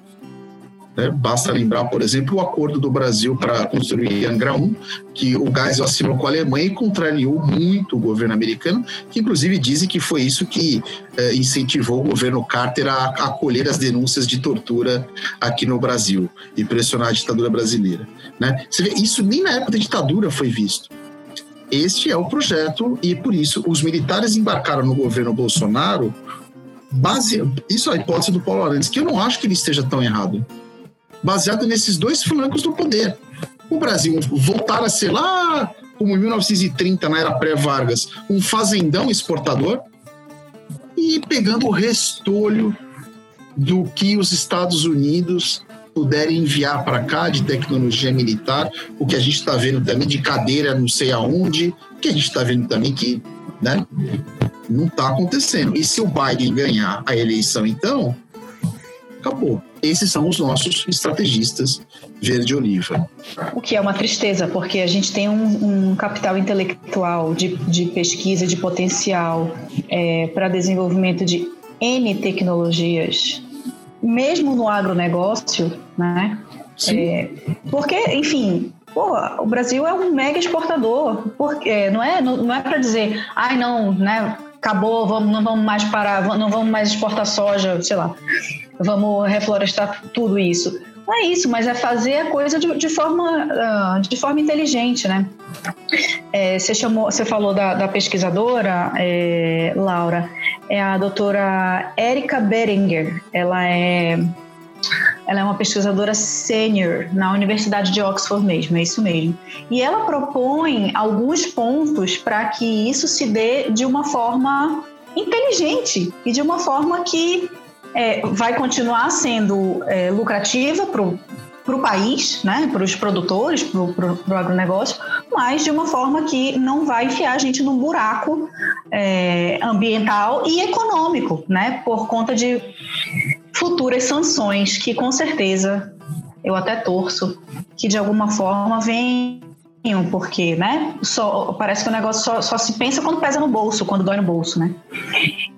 Né? Basta lembrar, por exemplo, o acordo do Brasil para construir Angra 1, que o Geisel assinou com a Alemanha e contrariou muito o governo americano, que inclusive dizem que foi isso que eh, incentivou o governo Carter a acolher as denúncias de tortura aqui no Brasil e pressionar a ditadura brasileira. Né? Você vê, isso nem na época da ditadura foi visto. Este é o projeto e por isso os militares embarcaram no governo Bolsonaro base, isso é a hipótese do Paulo Arantes, que eu não acho que ele esteja tão errado baseado nesses dois flancos do poder. O Brasil voltar a ser lá, como em 1930, na era pré-Vargas, um fazendão exportador e pegando o restolho do que os Estados Unidos puderem enviar para cá de tecnologia militar, o que a gente está vendo também de cadeira não sei aonde, que a gente está vendo também que né, não está acontecendo. E se o Biden ganhar a eleição, então, acabou. Esses são os nossos estrategistas verde-oliva.
O que é uma tristeza, porque a gente tem um, um capital intelectual de, de, pesquisa, de potencial é, para desenvolvimento de N tecnologias, mesmo no agronegócio, né? É, porque, enfim, o Brasil é um mega exportador. Porque, não é, não, não é para dizer, ai não, né? Acabou, vamos, não vamos mais parar, não vamos mais exportar soja, sei lá vamos reflorestar tudo isso. Não é isso, mas é fazer a coisa de, de forma, uh, de forma inteligente, né? É, você, chamou, você falou da, da pesquisadora, é, Laura, é a doutora Erika Beringer. Ela é, ela é uma pesquisadora sênior na Universidade de Oxford mesmo, é isso mesmo. E ela propõe alguns pontos para que isso se dê de uma forma inteligente e de uma forma que é, vai continuar sendo é, lucrativa para o país, né, para os produtores, para o agronegócio, mas de uma forma que não vai enfiar a gente num buraco é, ambiental e econômico, né, por conta de futuras sanções que com certeza eu até torço que de alguma forma vem porque, né? Só, parece que o negócio só, só, se pensa quando pesa no bolso, quando dói no bolso, né?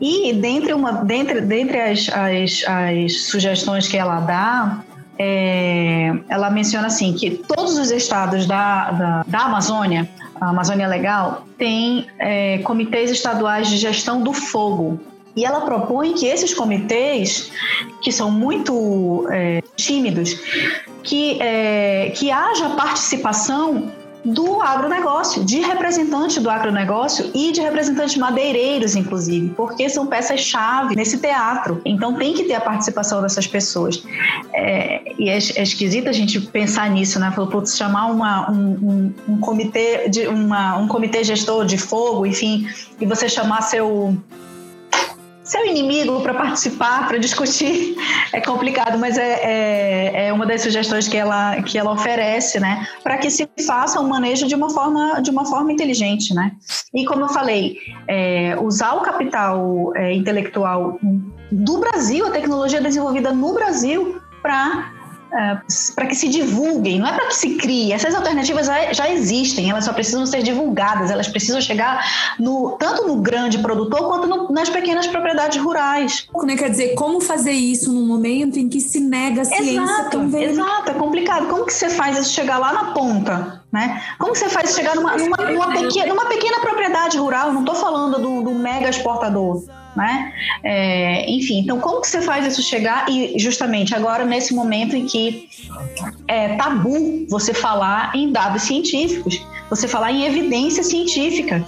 E dentre, uma, dentre, dentre as, as, as sugestões que ela dá, é, ela menciona assim que todos os estados da, da, da Amazônia, a Amazônia Legal, têm é, comitês estaduais de gestão do fogo. E ela propõe que esses comitês, que são muito é, tímidos, que, é, que haja participação do agronegócio, de representantes do agronegócio e de representantes madeireiros, inclusive, porque são peças-chave nesse teatro. Então tem que ter a participação dessas pessoas. É, e é, é, esquisito a gente pensar nisso, né? Falou, putz, chamar uma, um, um, um, comitê de uma, um comitê gestor de fogo, enfim, e você chamar seu seu inimigo para participar, para discutir, é complicado, mas é, é, é, uma das sugestões que ela, que ela oferece, né? Para que se faça um manejo de uma forma, de uma forma inteligente, né? E como eu falei, é, usar o capital é, intelectual do Brasil, a tecnologia desenvolvida no Brasil, para é, para que se divulguem, não é para que se crie. Essas alternativas já, já, existem, elas só precisam ser divulgadas, elas precisam chegar no, tanto no grande produtor quanto no, nas pequenas propriedades rurais.
Né? Quer dizer, como fazer isso num momento em que se nega a ciência
exato? Exato, é complicado. Como que você faz isso chegar lá na ponta? Né? Como você faz chegar numa, numa, numa, pequena, numa pequena propriedade rural? Não estou falando do, do mega exportador né? É, enfim, então como que você faz isso chegar? E justamente agora nesse momento em que é tabu você falar em dados científicos, você falar em evidência científica,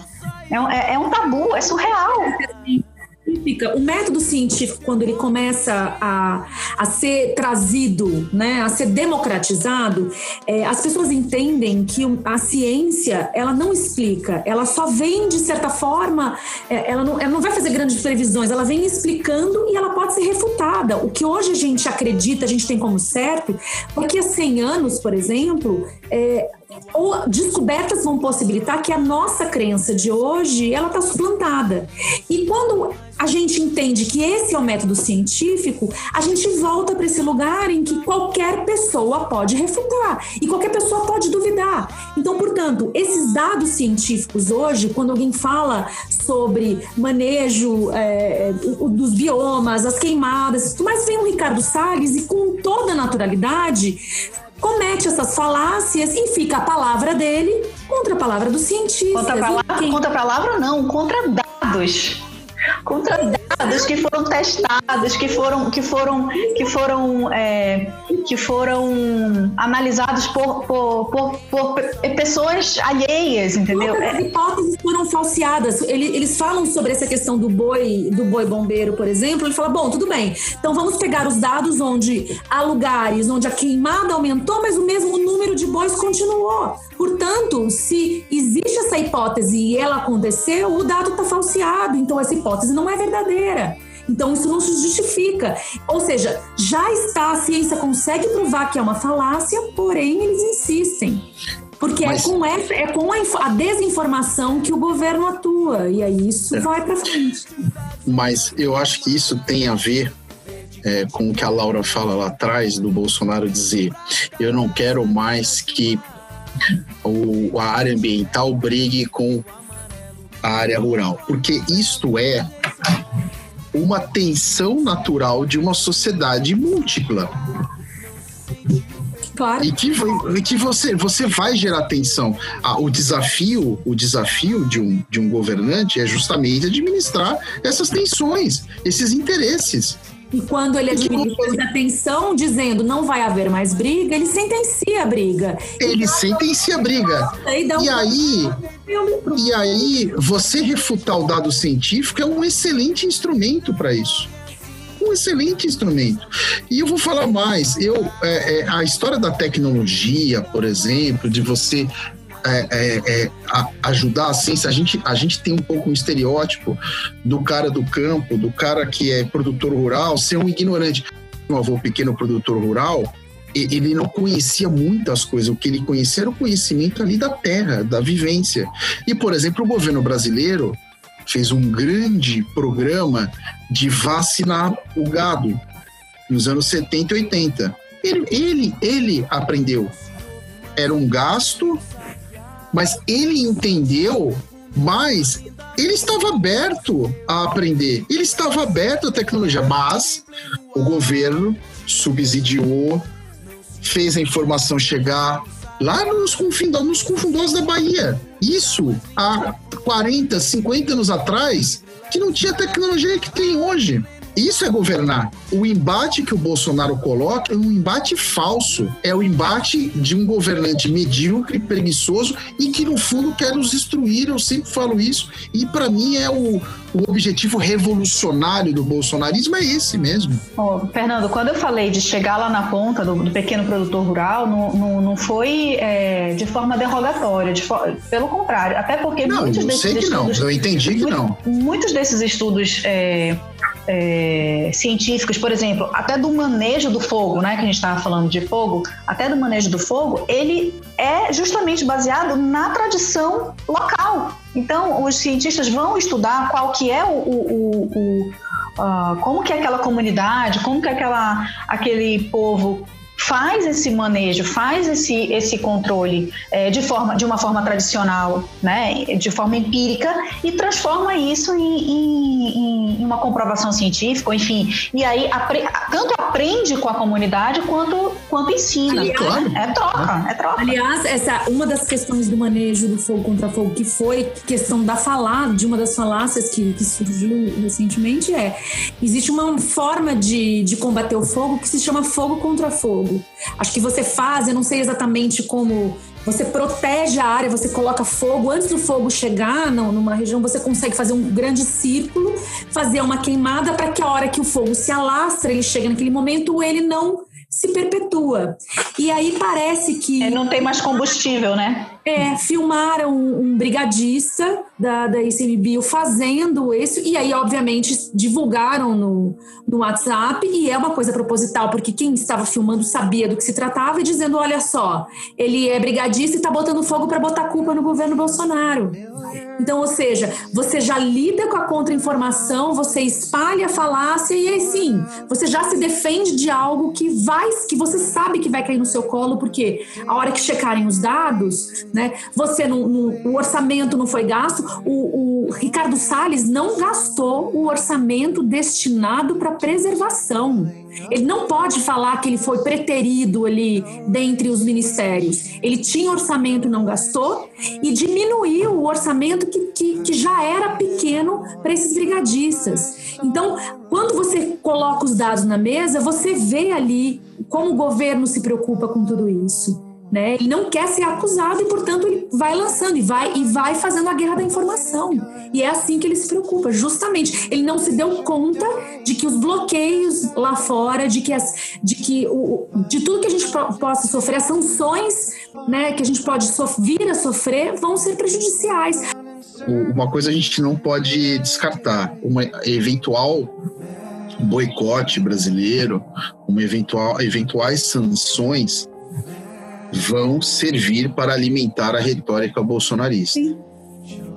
é, é, é um tabu, é surreal
científica, o método científico, quando ele começa a, a ser trazido, né, a ser democratizado, é, as pessoas entendem que a ciência, ela não explica, ela só vem, de certa forma, é, ela, não, ela não vai fazer grandes previsões, ela vem explicando e ela pode ser refutada. O que hoje a gente acredita, a gente tem como certo, porque há 100 anos, por exemplo, é, ou descobertas vão possibilitar que a nossa crença de hoje ela está suplantada. E quando a gente entende que esse é o método científico, a gente volta para esse lugar em que qualquer pessoa pode refutar e qualquer pessoa pode duvidar. Então, portanto, esses dados científicos hoje, quando alguém fala sobre manejo é, dos biomas, as queimadas, mas vem o Ricardo Salles e com toda naturalidade comete essas falácias e fica a palavra dele contra a palavra do cientista.
Contra a palavra, quem... contra a palavra não, contra dados contra que foram testados, que foram que foram que foram é, que foram analisados por, por, por, por, pessoas alheias, entendeu?
As é. hipóteses foram falseadas. Eles, eles falam sobre essa questão do boi do boi bombeiro, por exemplo. Ele fala, bom, tudo bem. Então vamos pegar os dados onde há lugares onde a queimada aumentou, mas o mesmo número de bois continuou. Portanto, se existe essa hipótese e ela aconteceu, o dado está falseado. Então essa hipótese não é verdadeira. Então isso não se justifica. Ou seja, já está, a ciência consegue provar que é uma falácia, porém eles insistem. Porque é Mas... é com, essa, é com a, a, desinformação que o governo atua, e aí isso é. vai para frente.
Mas eu acho que isso tem a ver é, com o que a Laura fala lá atrás, do Bolsonaro dizer: eu não quero mais que o, a área ambiental brigue com a área rural, porque isto é uma tensão natural de uma sociedade múltipla.
Claro.
E que, que você, você vai gerar tensão. Ah, o desafio, o desafio de um, de um governante é justamente administrar essas tensões, esses interesses.
E quando ele administra a tensão, dizendo não vai haver mais briga, ele sentencia a briga.
Ele então, sentencia a briga. E, um... aí, e aí, você refutar o dado científico é um excelente instrumento para isso um excelente instrumento. E eu vou falar mais. Eu, é, é, a história da tecnologia, por exemplo, de você é, é, é, a, ajudar a ciência, a gente, a gente tem um pouco um estereótipo do cara do campo, do cara que é produtor rural, ser um ignorante. Meu avô, pequeno produtor rural, ele não conhecia muitas coisas. O que ele conhecia era o conhecimento ali da terra, da vivência. E, por exemplo, o governo brasileiro fez um grande programa de vacinar o gado nos anos 70 e 80. Ele, ele, ele aprendeu. Era um gasto mas ele entendeu mais ele estava aberto a aprender, ele estava aberto à tecnologia, mas o governo subsidiou, fez a informação chegar lá nos confundós, nos confundós da Bahia. Isso há 40, 50 anos atrás, que não tinha tecnologia que tem hoje. Isso é governar. O embate que o Bolsonaro coloca é um embate falso. É o embate de um governante medíocre, preguiçoso e que, no fundo, quer nos destruir. Eu sempre falo isso. E, para mim, é o, o objetivo revolucionário do bolsonarismo é esse mesmo.
Oh, Fernando, quando eu falei de chegar lá na ponta do, do pequeno produtor rural, não, não, não foi é, de forma derrogatória, de for... pelo contrário, até porque
não,
muitos
eu
desses
sei que
estudos,
não, eu entendi que não.
Muitos desses estudos é, é, científicos, por exemplo, até do manejo do fogo, né, que a gente estava falando de fogo, até do manejo do fogo, ele é justamente baseado na tradição local. Então, os cientistas vão estudar qual que é o, o, o, uh, como que é aquela comunidade, como que é aquela, aquele povo faz esse manejo, faz esse, esse controle é, de, forma, de uma forma tradicional, né, de forma empírica, e transforma isso em, em, em uma comprovação científica, enfim. E aí apre, tanto aprende com a comunidade quanto, quanto ensina.
Aliás,
claro. É troca, é troca.
Aliás, essa, uma das questões do manejo do fogo contra fogo, que foi questão da falar, de uma das falácias que, que surgiu recentemente, é: existe uma forma de, de combater o fogo que se chama fogo contra fogo fogo. Acho que você faz, eu não sei exatamente como você protege a área, você coloca fogo antes do fogo chegar não, numa região, você consegue fazer um grande círculo, fazer uma queimada para que a hora que o fogo se alastra, ele chega naquele momento, ele não se perpetua. E aí parece que.
É, não tem mais combustível, né?
É, filmaram um, um brigadista da, da ICMBio fazendo isso, e aí, obviamente, divulgaram no, no WhatsApp, e é uma coisa proposital, porque quem estava filmando sabia do que se tratava, e dizendo: olha só, ele é brigadista e está botando fogo para botar culpa no governo Bolsonaro. Então, ou seja, você já lida com a contra-informação, você espalha a falácia, e aí sim, você já se defende de algo que vai, que você sabe que vai cair no seu colo, porque a hora que checarem os dados, né, você não, não o orçamento não foi gasto, o, o Ricardo Salles não gastou o orçamento destinado para preservação. Ele não pode falar que ele foi preterido ali dentre os ministérios. Ele tinha orçamento, não gastou, e diminuiu o orçamento que, que, que já era pequeno para esses brigadistas. Então, quando você coloca os dados na mesa, você vê ali como o governo se preocupa com tudo isso. Né? Ele não quer ser acusado e, portanto, ele vai lançando e vai e vai fazendo a guerra da informação. E é assim que ele se preocupa, justamente. Ele não se deu conta de que os bloqueios lá fora, de que, as, de, que o, de tudo que a gente possa sofrer, as sanções né, que a gente pode vir a sofrer, vão ser prejudiciais.
Uma coisa a gente não pode descartar: uma eventual boicote brasileiro, uma eventual, eventuais sanções vão servir para alimentar a retórica bolsonarista. Sim.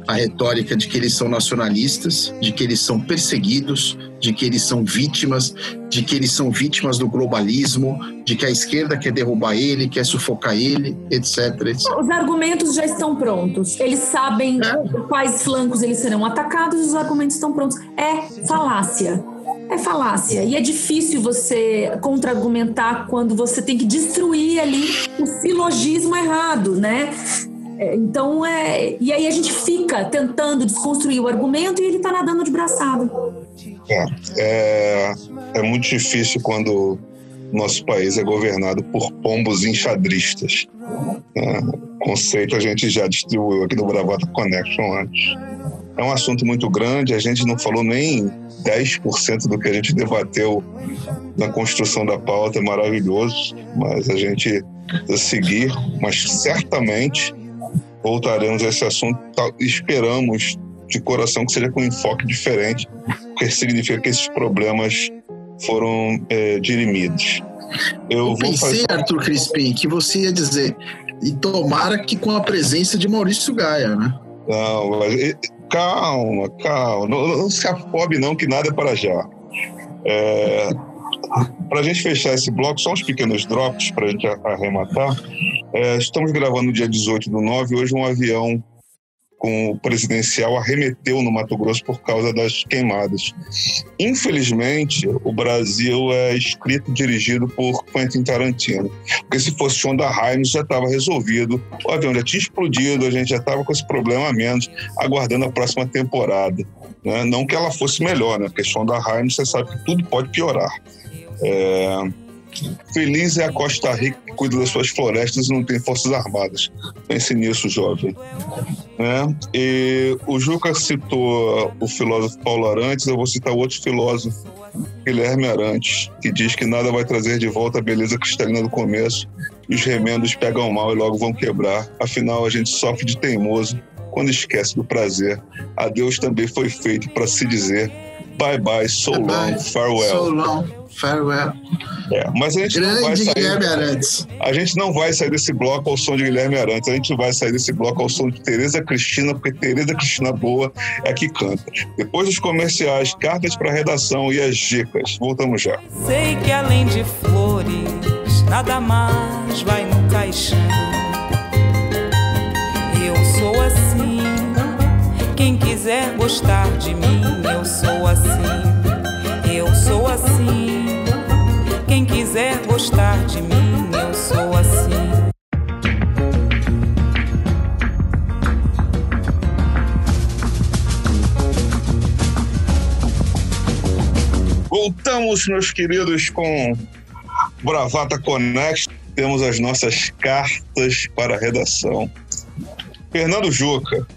A retórica de que eles são nacionalistas, de que eles são perseguidos, de que eles são vítimas, de que eles são vítimas do globalismo, de que a esquerda quer derrubar ele, quer sufocar ele, etc. etc.
Os argumentos já estão prontos. Eles sabem é. quais flancos eles serão atacados os argumentos estão prontos. É falácia é falácia. E é difícil você contra-argumentar quando você tem que destruir ali o silogismo errado, né? É, então, é, e aí a gente fica tentando desconstruir o argumento e ele está nadando de braçada.
É, é, é muito difícil quando nosso país é governado por pombos enxadristas. É, conceito a gente já distribuiu aqui no Bravata Connection antes. É um assunto muito grande, a gente não falou nem 10% do que a gente debateu na construção da pauta, é maravilhoso, mas a gente seguir, mas certamente voltaremos a esse assunto, esperamos de coração que seja com um enfoque diferente, porque significa que esses problemas foram é, dirimidos.
Eu, Eu pensei, fazer... Arthur Crispim, que você ia dizer, e tomara que com a presença de Maurício Gaia, né?
Não, mas calma, calma. Não, não, se afobe, não, que nada é para já. É, para a gente fechar esse bloco, só uns pequenos drops para a gente arrematar. É, estamos gravando no dia 18 do 9. Hoje, um avião com o presidencial arremeteu no Mato Grosso por causa das queimadas. Infelizmente, o Brasil é escrito e dirigido por Quentin Tarantino. Porque se fosse Shonda Rhimes, já estava resolvido. O avião já tinha explodido, a gente já estava com esse problema a menos, aguardando a próxima temporada. Né? Não que ela fosse melhor, né? porque Shonda Rhimes, você sabe que tudo pode piorar. É... Feliz é a Costa Rica que cuida das suas florestas e não tem forças armadas. Pense nisso, jovem. Né? E o Juca citou o filósofo Paulo Arantes, eu vou citar outro filósofo, Guilherme Arantes, que diz que nada vai trazer de volta a beleza cristalina do começo e os remendos pegam mal e logo vão quebrar. Afinal, a gente sofre de teimoso quando esquece do prazer. A Deus também foi feito para se dizer Bye bye, so
Bye
long,
bye.
farewell.
So long, farewell.
É, mas a gente não vai
Grande
sair.
Guilherme Arantes.
A gente não vai sair desse bloco ao som de Guilherme Arantes, a gente vai sair desse bloco ao som de Tereza Cristina, porque Tereza Cristina Boa é que canta. Depois dos comerciais, cartas para redação e as dicas. Voltamos já.
Sei que além de flores, nada mais vai no caixão. Eu sou assim. Quem quiser gostar de mim, assim. Eu sou assim. Quem quiser gostar de mim, eu sou assim.
Voltamos, meus queridos, com Bravata Connect. Temos as nossas cartas para redação. Fernando Juca,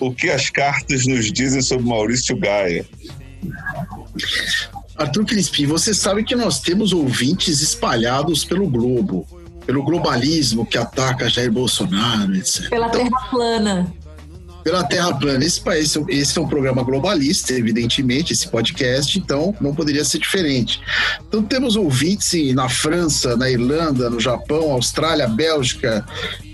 o que as cartas nos dizem sobre Maurício Gaia?
Arthur Crispim, você sabe que nós temos ouvintes espalhados pelo globo, pelo globalismo que ataca Jair Bolsonaro, etc.
Pela Terra plana.
Pela Terra plana. Esse, país, esse é um programa globalista, evidentemente, esse podcast, então não poderia ser diferente. Então temos ouvintes na França, na Irlanda, no Japão, Austrália, Bélgica,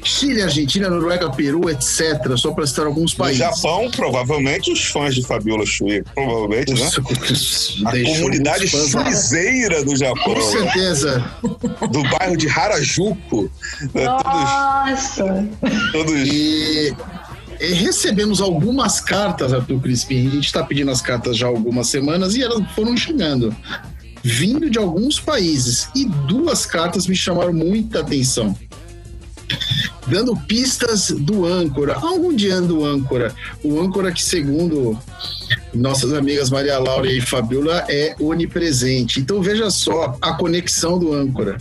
Chile, Argentina, Noruega, Peru, etc. Só para citar alguns
No
países.
Japão, provavelmente os fãs de Fabiola Shui, provavelmente, né? A
Deixou
comunidade chuizeira do Japão,
Com certeza.
do bairro de Harajuku. né?
Nossa!
Todos, todos
E, e recebemos algumas cartas, Arthur Crispim. A gente está pedindo as cartas já há algumas semanas e elas foram chegando. Vindo de alguns países. E duas cartas me chamaram muita atenção. Dando pistas do âncora. Aonde anda o âncora? O âncora que, segundo nossas amigas Maria Laura e Fabiola, é onipresente. Então veja só a conexão do âncora.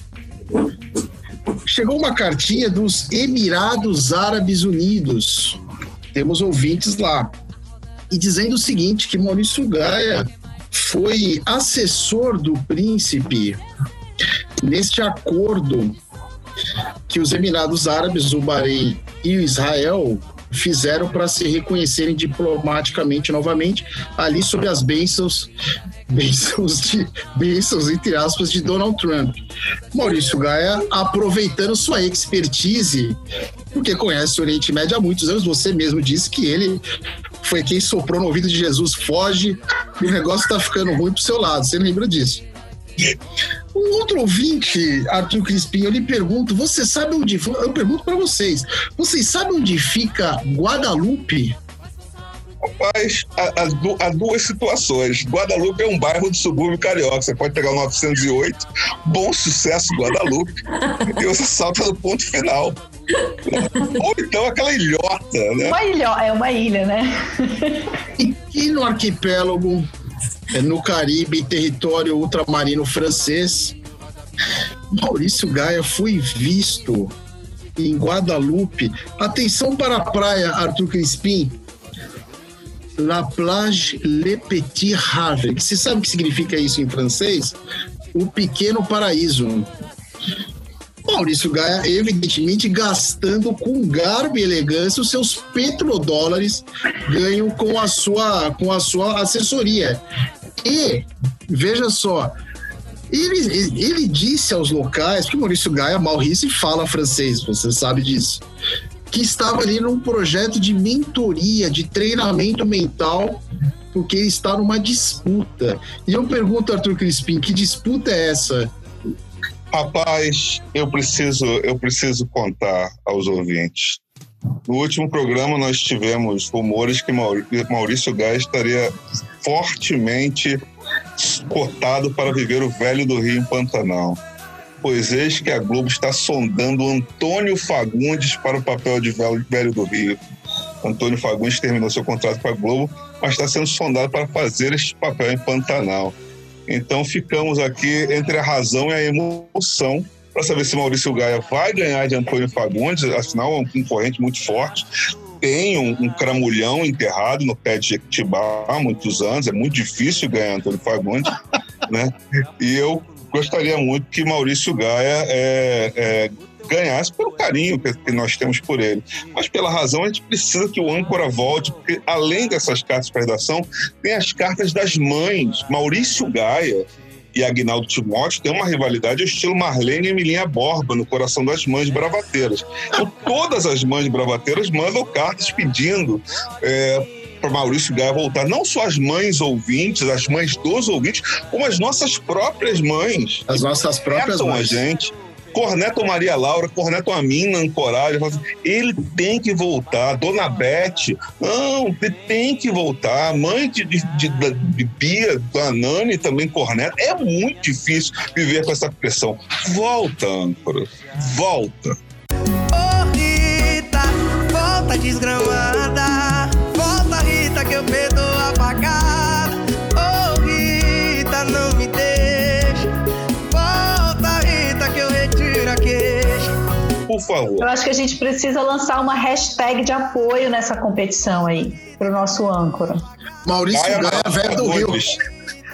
Chegou uma cartinha dos Emirados Árabes Unidos. Temos ouvintes lá. E dizendo o seguinte: que Maurício Gaia foi assessor do príncipe neste acordo que os Emirados Árabes, o Bahrein e o Israel fizeram para se reconhecerem diplomaticamente novamente ali sobre as bênçãos bênçãos de bênçãos entre aspas de Donald Trump. Maurício Gaia aproveitando sua expertise, porque conhece o Oriente Médio há muitos anos, você mesmo disse que ele foi quem soprou no ouvido de Jesus, foge, e o negócio tá ficando ruim pro seu lado, você lembra disso? Um outro ouvinte, Arthur Crispim, eu lhe pergunto, você sabe onde. Eu pergunto para vocês, vocês sabem onde fica Guadalupe?
Rapaz, há, há du- há duas situações. Guadalupe é um bairro do subúrbio carioca. Você pode pegar o 908, bom sucesso, Guadalupe, e você salta no ponto final. Ou então aquela ilhota, né?
Uma ilha, é uma ilha, né?
E, e no arquipélago, é, no Caribe, território ultramarino francês, Maurício Gaia foi visto em Guadalupe. Atenção para a praia, Arthur Crispim. La plage Le Petit Havre. Que você sabe o que significa isso em francês? O pequeno paraíso. Maurício Gaia, evidentemente, gastando com garbo e elegância os seus petrodólares ganho com a sua, com a sua assessoria. E, veja só, ele, ele disse aos locais, porque Maurício Gaia, Maurice, fala francês, você sabe disso, que estava ali num projeto de mentoria, de treinamento mental, porque ele está numa disputa. E eu pergunto, Arthur Crispim, que disputa é essa?
Rapaz, eu preciso, eu preciso contar aos ouvintes. No último programa, nós tivemos rumores que Maurício Gás estaria fortemente cotado para viver o Velho do Rio em Pantanal. Pois eis que a Globo está sondando Antônio Fagundes para o papel de Velho do Rio. Antônio Fagundes terminou seu contrato com a Globo, mas está sendo sondado para fazer este papel em Pantanal. Então ficamos aqui entre a razão e a emoção para saber se Maurício Gaia vai ganhar de Antônio Fagundes, afinal é um concorrente muito forte. Tem um, um cramulhão enterrado no pé de Jequitibá há muitos anos, é muito difícil ganhar Antônio Fagundes, né? E eu gostaria muito que Maurício Gaia é, é, ganhasse pelo carinho que nós temos por ele, mas pela razão a gente precisa que o âncora volte, porque além dessas cartas para redação, tem as cartas das mães. Maurício Gaia e Agnaldo Timóteo tem uma rivalidade ao estilo Marlene e Emilinha Borba no coração das mães bravateiras. Então, todas as mães bravateiras mandam cartas pedindo é, para Maurício Gaia voltar. Não só as mães ouvintes, as mães dos ouvintes, como as nossas próprias mães.
As nossas próprias mães.
a gente cornetam Maria Laura, cornetam a mim na ancoragem. Assim, ele tem que voltar. Dona Beth, não, ele tem que voltar. Mãe de, de, de, de Bia, da Nani também corneta. É muito difícil viver com essa pressão. Volta, âncora. Volta.
Ô, oh, Rita, volta desgramada.
Por favor.
Eu acho que a gente precisa lançar uma hashtag de apoio nessa competição aí, para o nosso âncora.
Maurício Gaia, Gaia velho do Rio.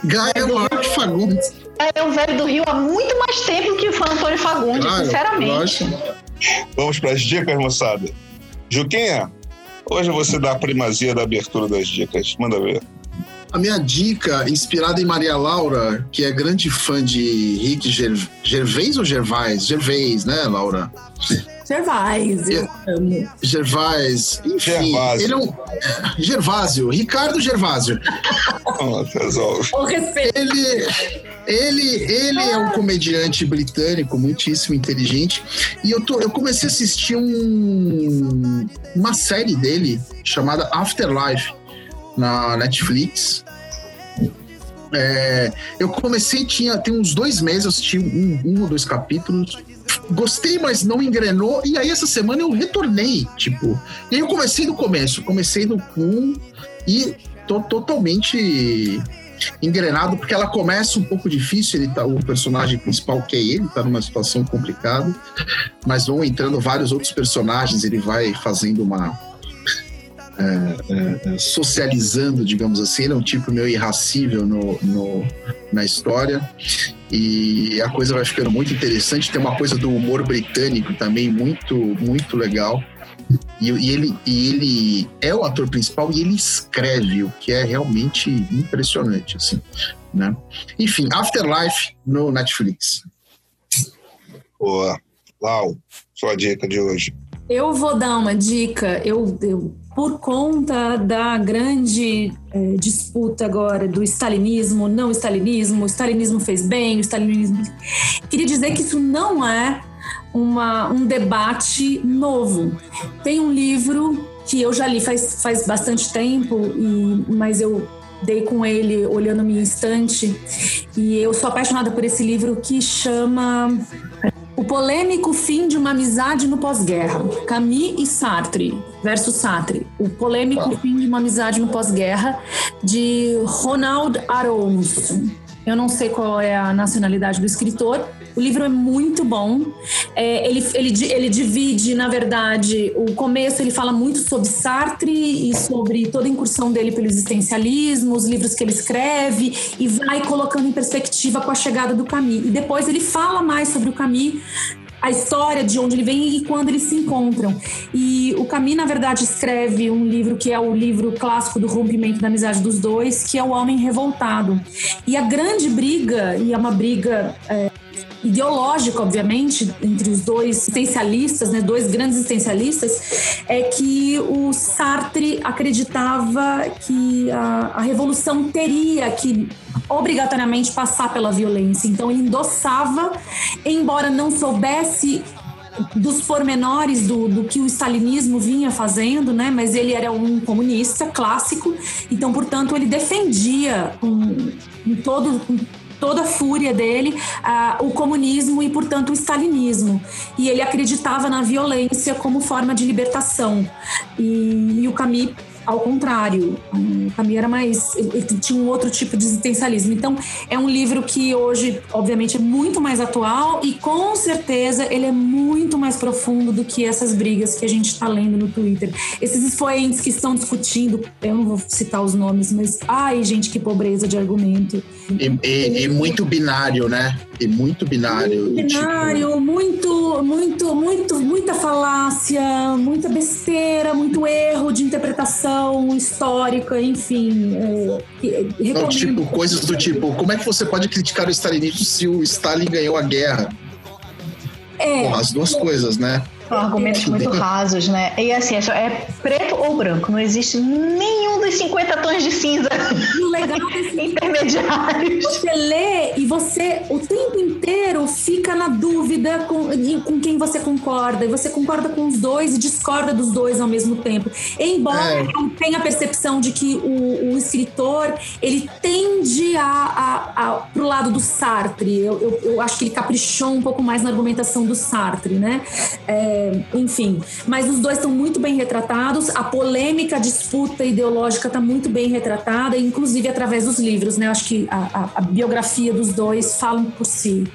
Gaia Mark Fagundes.
É um velho do Rio há muito mais tempo que o Antônio Fagundes, claro, sinceramente. Lógico.
Vamos para as dicas, moçada. Juquinha, hoje você dá a primazia da abertura das dicas. Manda ver.
A minha dica, inspirada em Maria Laura, que é grande fã de Rick Gervais ou Gervais? Gervais, né, Laura?
Gervais, eu amo.
Gervais, enfim. Gervásio. Ele é um. Gervásio, Ricardo Gervásio. ele, ele, ele é um comediante britânico muitíssimo inteligente. E eu, tô, eu comecei a assistir um, uma série dele chamada Afterlife na Netflix. É, eu comecei, tinha tem uns dois meses, eu assisti um, um ou dois capítulos. Gostei, mas não engrenou. E aí, essa semana eu retornei, tipo. E aí eu comecei do começo, comecei do 1 e tô totalmente engrenado, porque ela começa um pouco difícil, ele tá, o personagem principal, que é ele, tá numa situação complicada, mas vão entrando vários outros personagens, ele vai fazendo uma é, é, é, socializando, digamos assim. Ele é um tipo meio irracível no, no, na história. E a coisa vai ficando muito interessante. Tem uma coisa do humor britânico também muito, muito legal. E, e, ele, e ele é o ator principal e ele escreve, o que é realmente impressionante, assim, né? Enfim, Afterlife no Netflix.
Boa. Lau, sua dica de hoje.
Eu vou dar uma dica. Eu, eu por conta da grande é, disputa agora do stalinismo, não stalinismo, o stalinismo fez bem, o stalinismo. Queria dizer que isso não é uma, um debate novo. Tem um livro que eu já li faz, faz bastante tempo, e, mas eu dei com ele olhando minha estante e eu sou apaixonada por esse livro que chama o polêmico fim de uma amizade no pós-guerra. Camus e Sartre versus Sartre. O polêmico fim de uma amizade no pós-guerra de Ronald Aronson. Eu não sei qual é a nacionalidade do escritor. O livro é muito bom. É, ele, ele, ele divide, na verdade, o começo ele fala muito sobre Sartre e sobre toda a incursão dele pelo existencialismo, os livros que ele escreve e vai colocando em perspectiva com a chegada do Camus. E depois ele fala mais sobre o Camus a história de onde ele vem e quando eles se encontram. E o Camus, na verdade, escreve um livro que é o livro clássico do rompimento da amizade dos dois, que é O Homem Revoltado. E a grande briga, e é uma briga é, ideológica, obviamente, entre os dois existencialistas, né, dois grandes existencialistas, é que o Sartre acreditava que a, a revolução teria que obrigatoriamente passar pela violência. Então ele endossava, embora não soubesse dos pormenores do, do que o stalinismo vinha fazendo, né? Mas ele era um comunista clássico, então, portanto, ele defendia um todo, toda a fúria dele uh, o comunismo e, portanto, o stalinismo. E ele acreditava na violência como forma de libertação. E, e o Camus ao contrário, o Camus era mais. Ele tinha um outro tipo de existencialismo. Então, é um livro que hoje, obviamente, é muito mais atual e com certeza ele é muito mais profundo do que essas brigas que a gente está lendo no Twitter. Esses expoentes que estão discutindo, eu não vou citar os nomes, mas ai, gente, que pobreza de argumento.
E, e, e muito binário, né? E muito binário.
binário, tipo... muito, muito, muito, muita falácia, muita besteira, muito erro de interpretação histórica, enfim. É,
Não, tipo, coisas do tipo, como é que você pode criticar o stalinismo se o Stalin ganhou a guerra?
É.
Bom, as duas coisas, né?
São argumentos muito rasos, né? E assim, é, é preto ou branco, não existe nenhum dos 50 tons de cinza
legal
intermediários.
Você lê e você o tempo inteiro fica na dúvida com, com quem você concorda. E você concorda com os dois e discorda dos dois ao mesmo tempo. Embora é. eu tenha a percepção de que o, o escritor ele tende a, a, a, pro lado do Sartre. Eu, eu, eu, acho que ele caprichou um pouco mais na argumentação do Sartre, né? É, enfim, mas os dois estão muito bem retratados. A polêmica, a disputa ideológica está muito bem retratada, inclusive através dos livros, né? Acho que a, a, a biografia dos dois falam por si.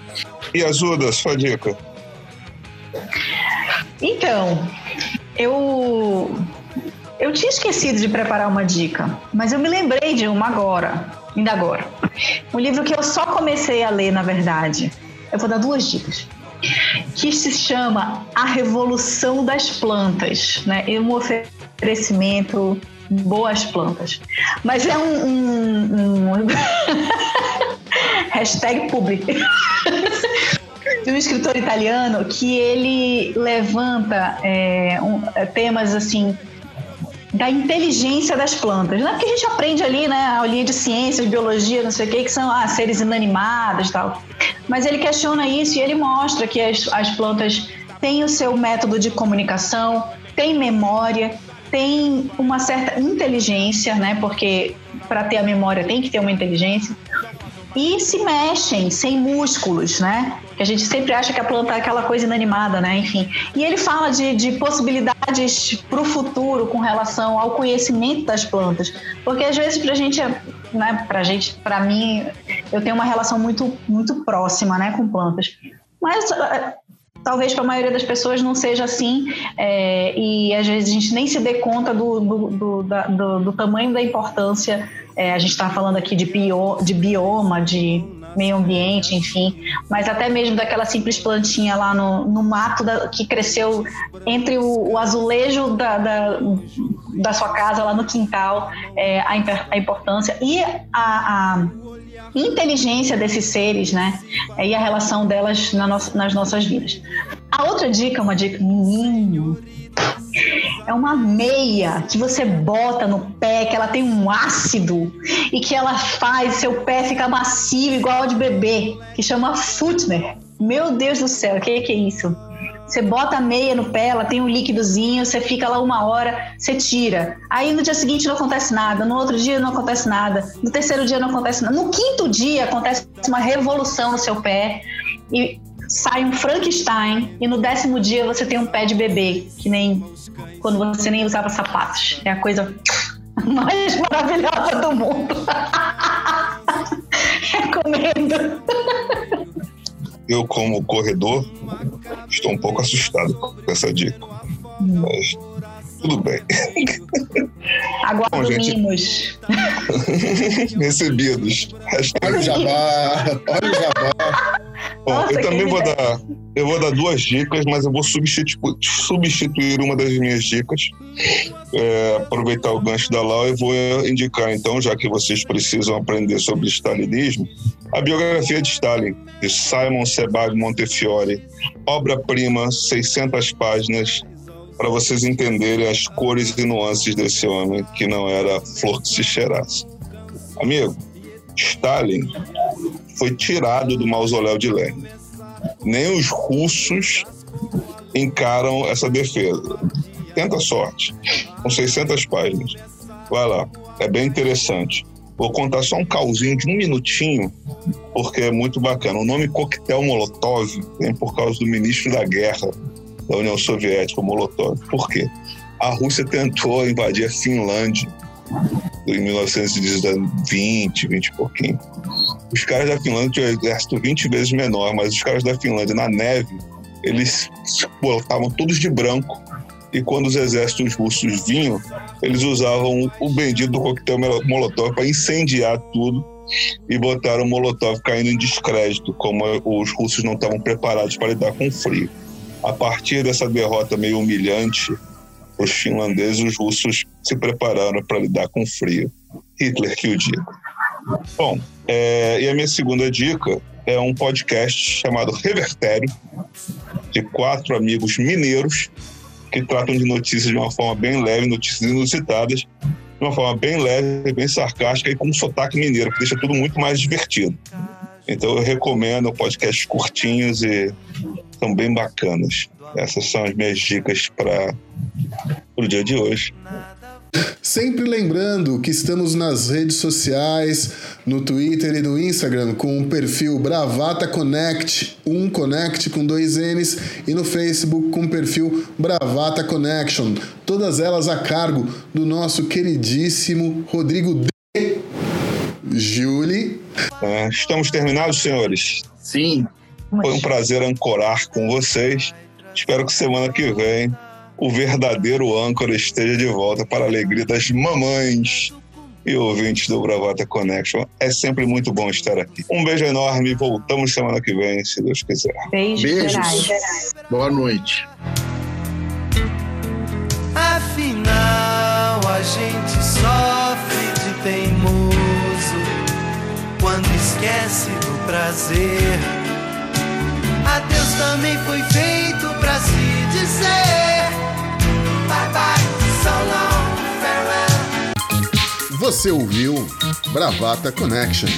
E Azuda, sua dica?
Então, eu eu tinha esquecido de preparar uma dica, mas eu me lembrei de uma agora, ainda agora. Um livro que eu só comecei a ler, na verdade. Eu vou dar duas dicas que se chama A Revolução das Plantas, né? É um oferecimento boas plantas. Mas é um, um, um... hashtag public de um escritor italiano que ele levanta é, um, temas assim da inteligência das plantas. Não é porque a gente aprende ali, né, a aulinha de ciências, biologia, não sei o que, que são ah, seres inanimados e tal. Mas ele questiona isso e ele mostra que as, as plantas têm o seu método de comunicação, têm memória, têm uma certa inteligência, né, porque para ter a memória tem que ter uma inteligência e se mexem sem músculos, né? Que a gente sempre acha que a planta é aquela coisa inanimada, né? Enfim. E ele fala de, de possibilidades para o futuro com relação ao conhecimento das plantas, porque às vezes para a gente, né? Para gente, para mim, eu tenho uma relação muito, muito próxima, né, com plantas. Mas eh, talvez para a maioria das pessoas não seja assim é, e às vezes a gente nem se dê conta do, do, do, da, do, do tamanho da importância. É, a gente está falando aqui de, bio, de bioma, de meio ambiente, enfim, mas até mesmo daquela simples plantinha lá no, no mato da, que cresceu entre o, o azulejo da, da, da, sua casa, lá no quintal, é, a, a importância e a, a inteligência desses seres, né? E a relação delas na no, nas nossas vidas. A outra dica, uma dica, menino, é uma meia que você bota no pé, que ela tem um ácido e que ela faz seu pé ficar macio igual ao de bebê, que chama Footner. Meu Deus do céu, o que, que é isso? Você bota a meia no pé, ela tem um líquidozinho, você fica lá uma hora, você tira. Aí no dia seguinte não acontece nada, no outro dia não acontece nada, no terceiro dia não acontece nada. No quinto dia acontece uma revolução no seu pé e sai um Frankenstein e no décimo dia você tem um pé de bebê, que nem quando você nem usava sapatos. É a coisa mais maravilhosa do mundo. Recomendo.
Eu, como corredor, estou um pouco assustado com essa dica. Mas tudo bem.
Aguardo gente... mimos.
Recebidos.
Olha o jabá. Olha o jabá.
Bom, Nossa, eu também vou dar, eu vou dar duas dicas, mas eu vou substituir, substituir uma das minhas dicas. É, aproveitar o gancho da Lau e vou indicar, então, já que vocês precisam aprender sobre stalinismo, a biografia de Stalin, de Simon Sebag Montefiore, obra-prima, 600 páginas, para vocês entenderem as cores e nuances desse homem que não era flor que se cheirasse. Amigo, Stalin foi tirado do mausoléu de Lenin. Nem os russos encaram essa defesa. Tenta sorte. Com 600 páginas. Vai lá. É bem interessante. Vou contar só um calzinho de um minutinho, porque é muito bacana. O nome Coquetel Molotov vem por causa do ministro da Guerra da União Soviética, Molotov. Por quê? A Rússia tentou invadir a Finlândia em 1920, 20 e pouquinho. Os caras da Finlândia tinham um exército 20 vezes menor, mas os caras da Finlândia na neve, eles estavam todos de branco. E quando os exércitos russos vinham, eles usavam o bendito coquetel Molotov para incendiar tudo e botaram o Molotov caindo em descrédito, como os russos não estavam preparados para lidar com o frio. A partir dessa derrota meio humilhante, os finlandeses e os russos se prepararam para lidar com o frio. Hitler que o diga. Bom, é, e a minha segunda dica é um podcast chamado Revertério, de quatro amigos mineiros que tratam de notícias de uma forma bem leve, notícias inusitadas, de uma forma bem leve, bem sarcástica e com um sotaque mineiro, que deixa tudo muito mais divertido. Então eu recomendo podcasts curtinhos e são bem bacanas. Essas são as minhas dicas para o dia de hoje.
Sempre lembrando que estamos nas redes sociais, no Twitter e no Instagram, com o perfil Bravata Connect, um Connect com dois N's, e no Facebook com o perfil Bravata Connection. Todas elas a cargo do nosso queridíssimo Rodrigo D. Julie.
É, estamos terminados, senhores?
Sim.
Foi um prazer ancorar com vocês. Espero que semana que vem o verdadeiro âncora esteja de volta para a alegria das mamães e ouvintes do Bravata Connection. É sempre muito bom estar aqui. Um beijo enorme. Voltamos semana que vem, se Deus quiser.
Beijos.
Beijos. Boa noite.
Afinal, a gente quando esquece do prazer. Adeus também foi feito pra se dizer. Bye bye, so long, farewell.
Você ouviu Bravata Connection.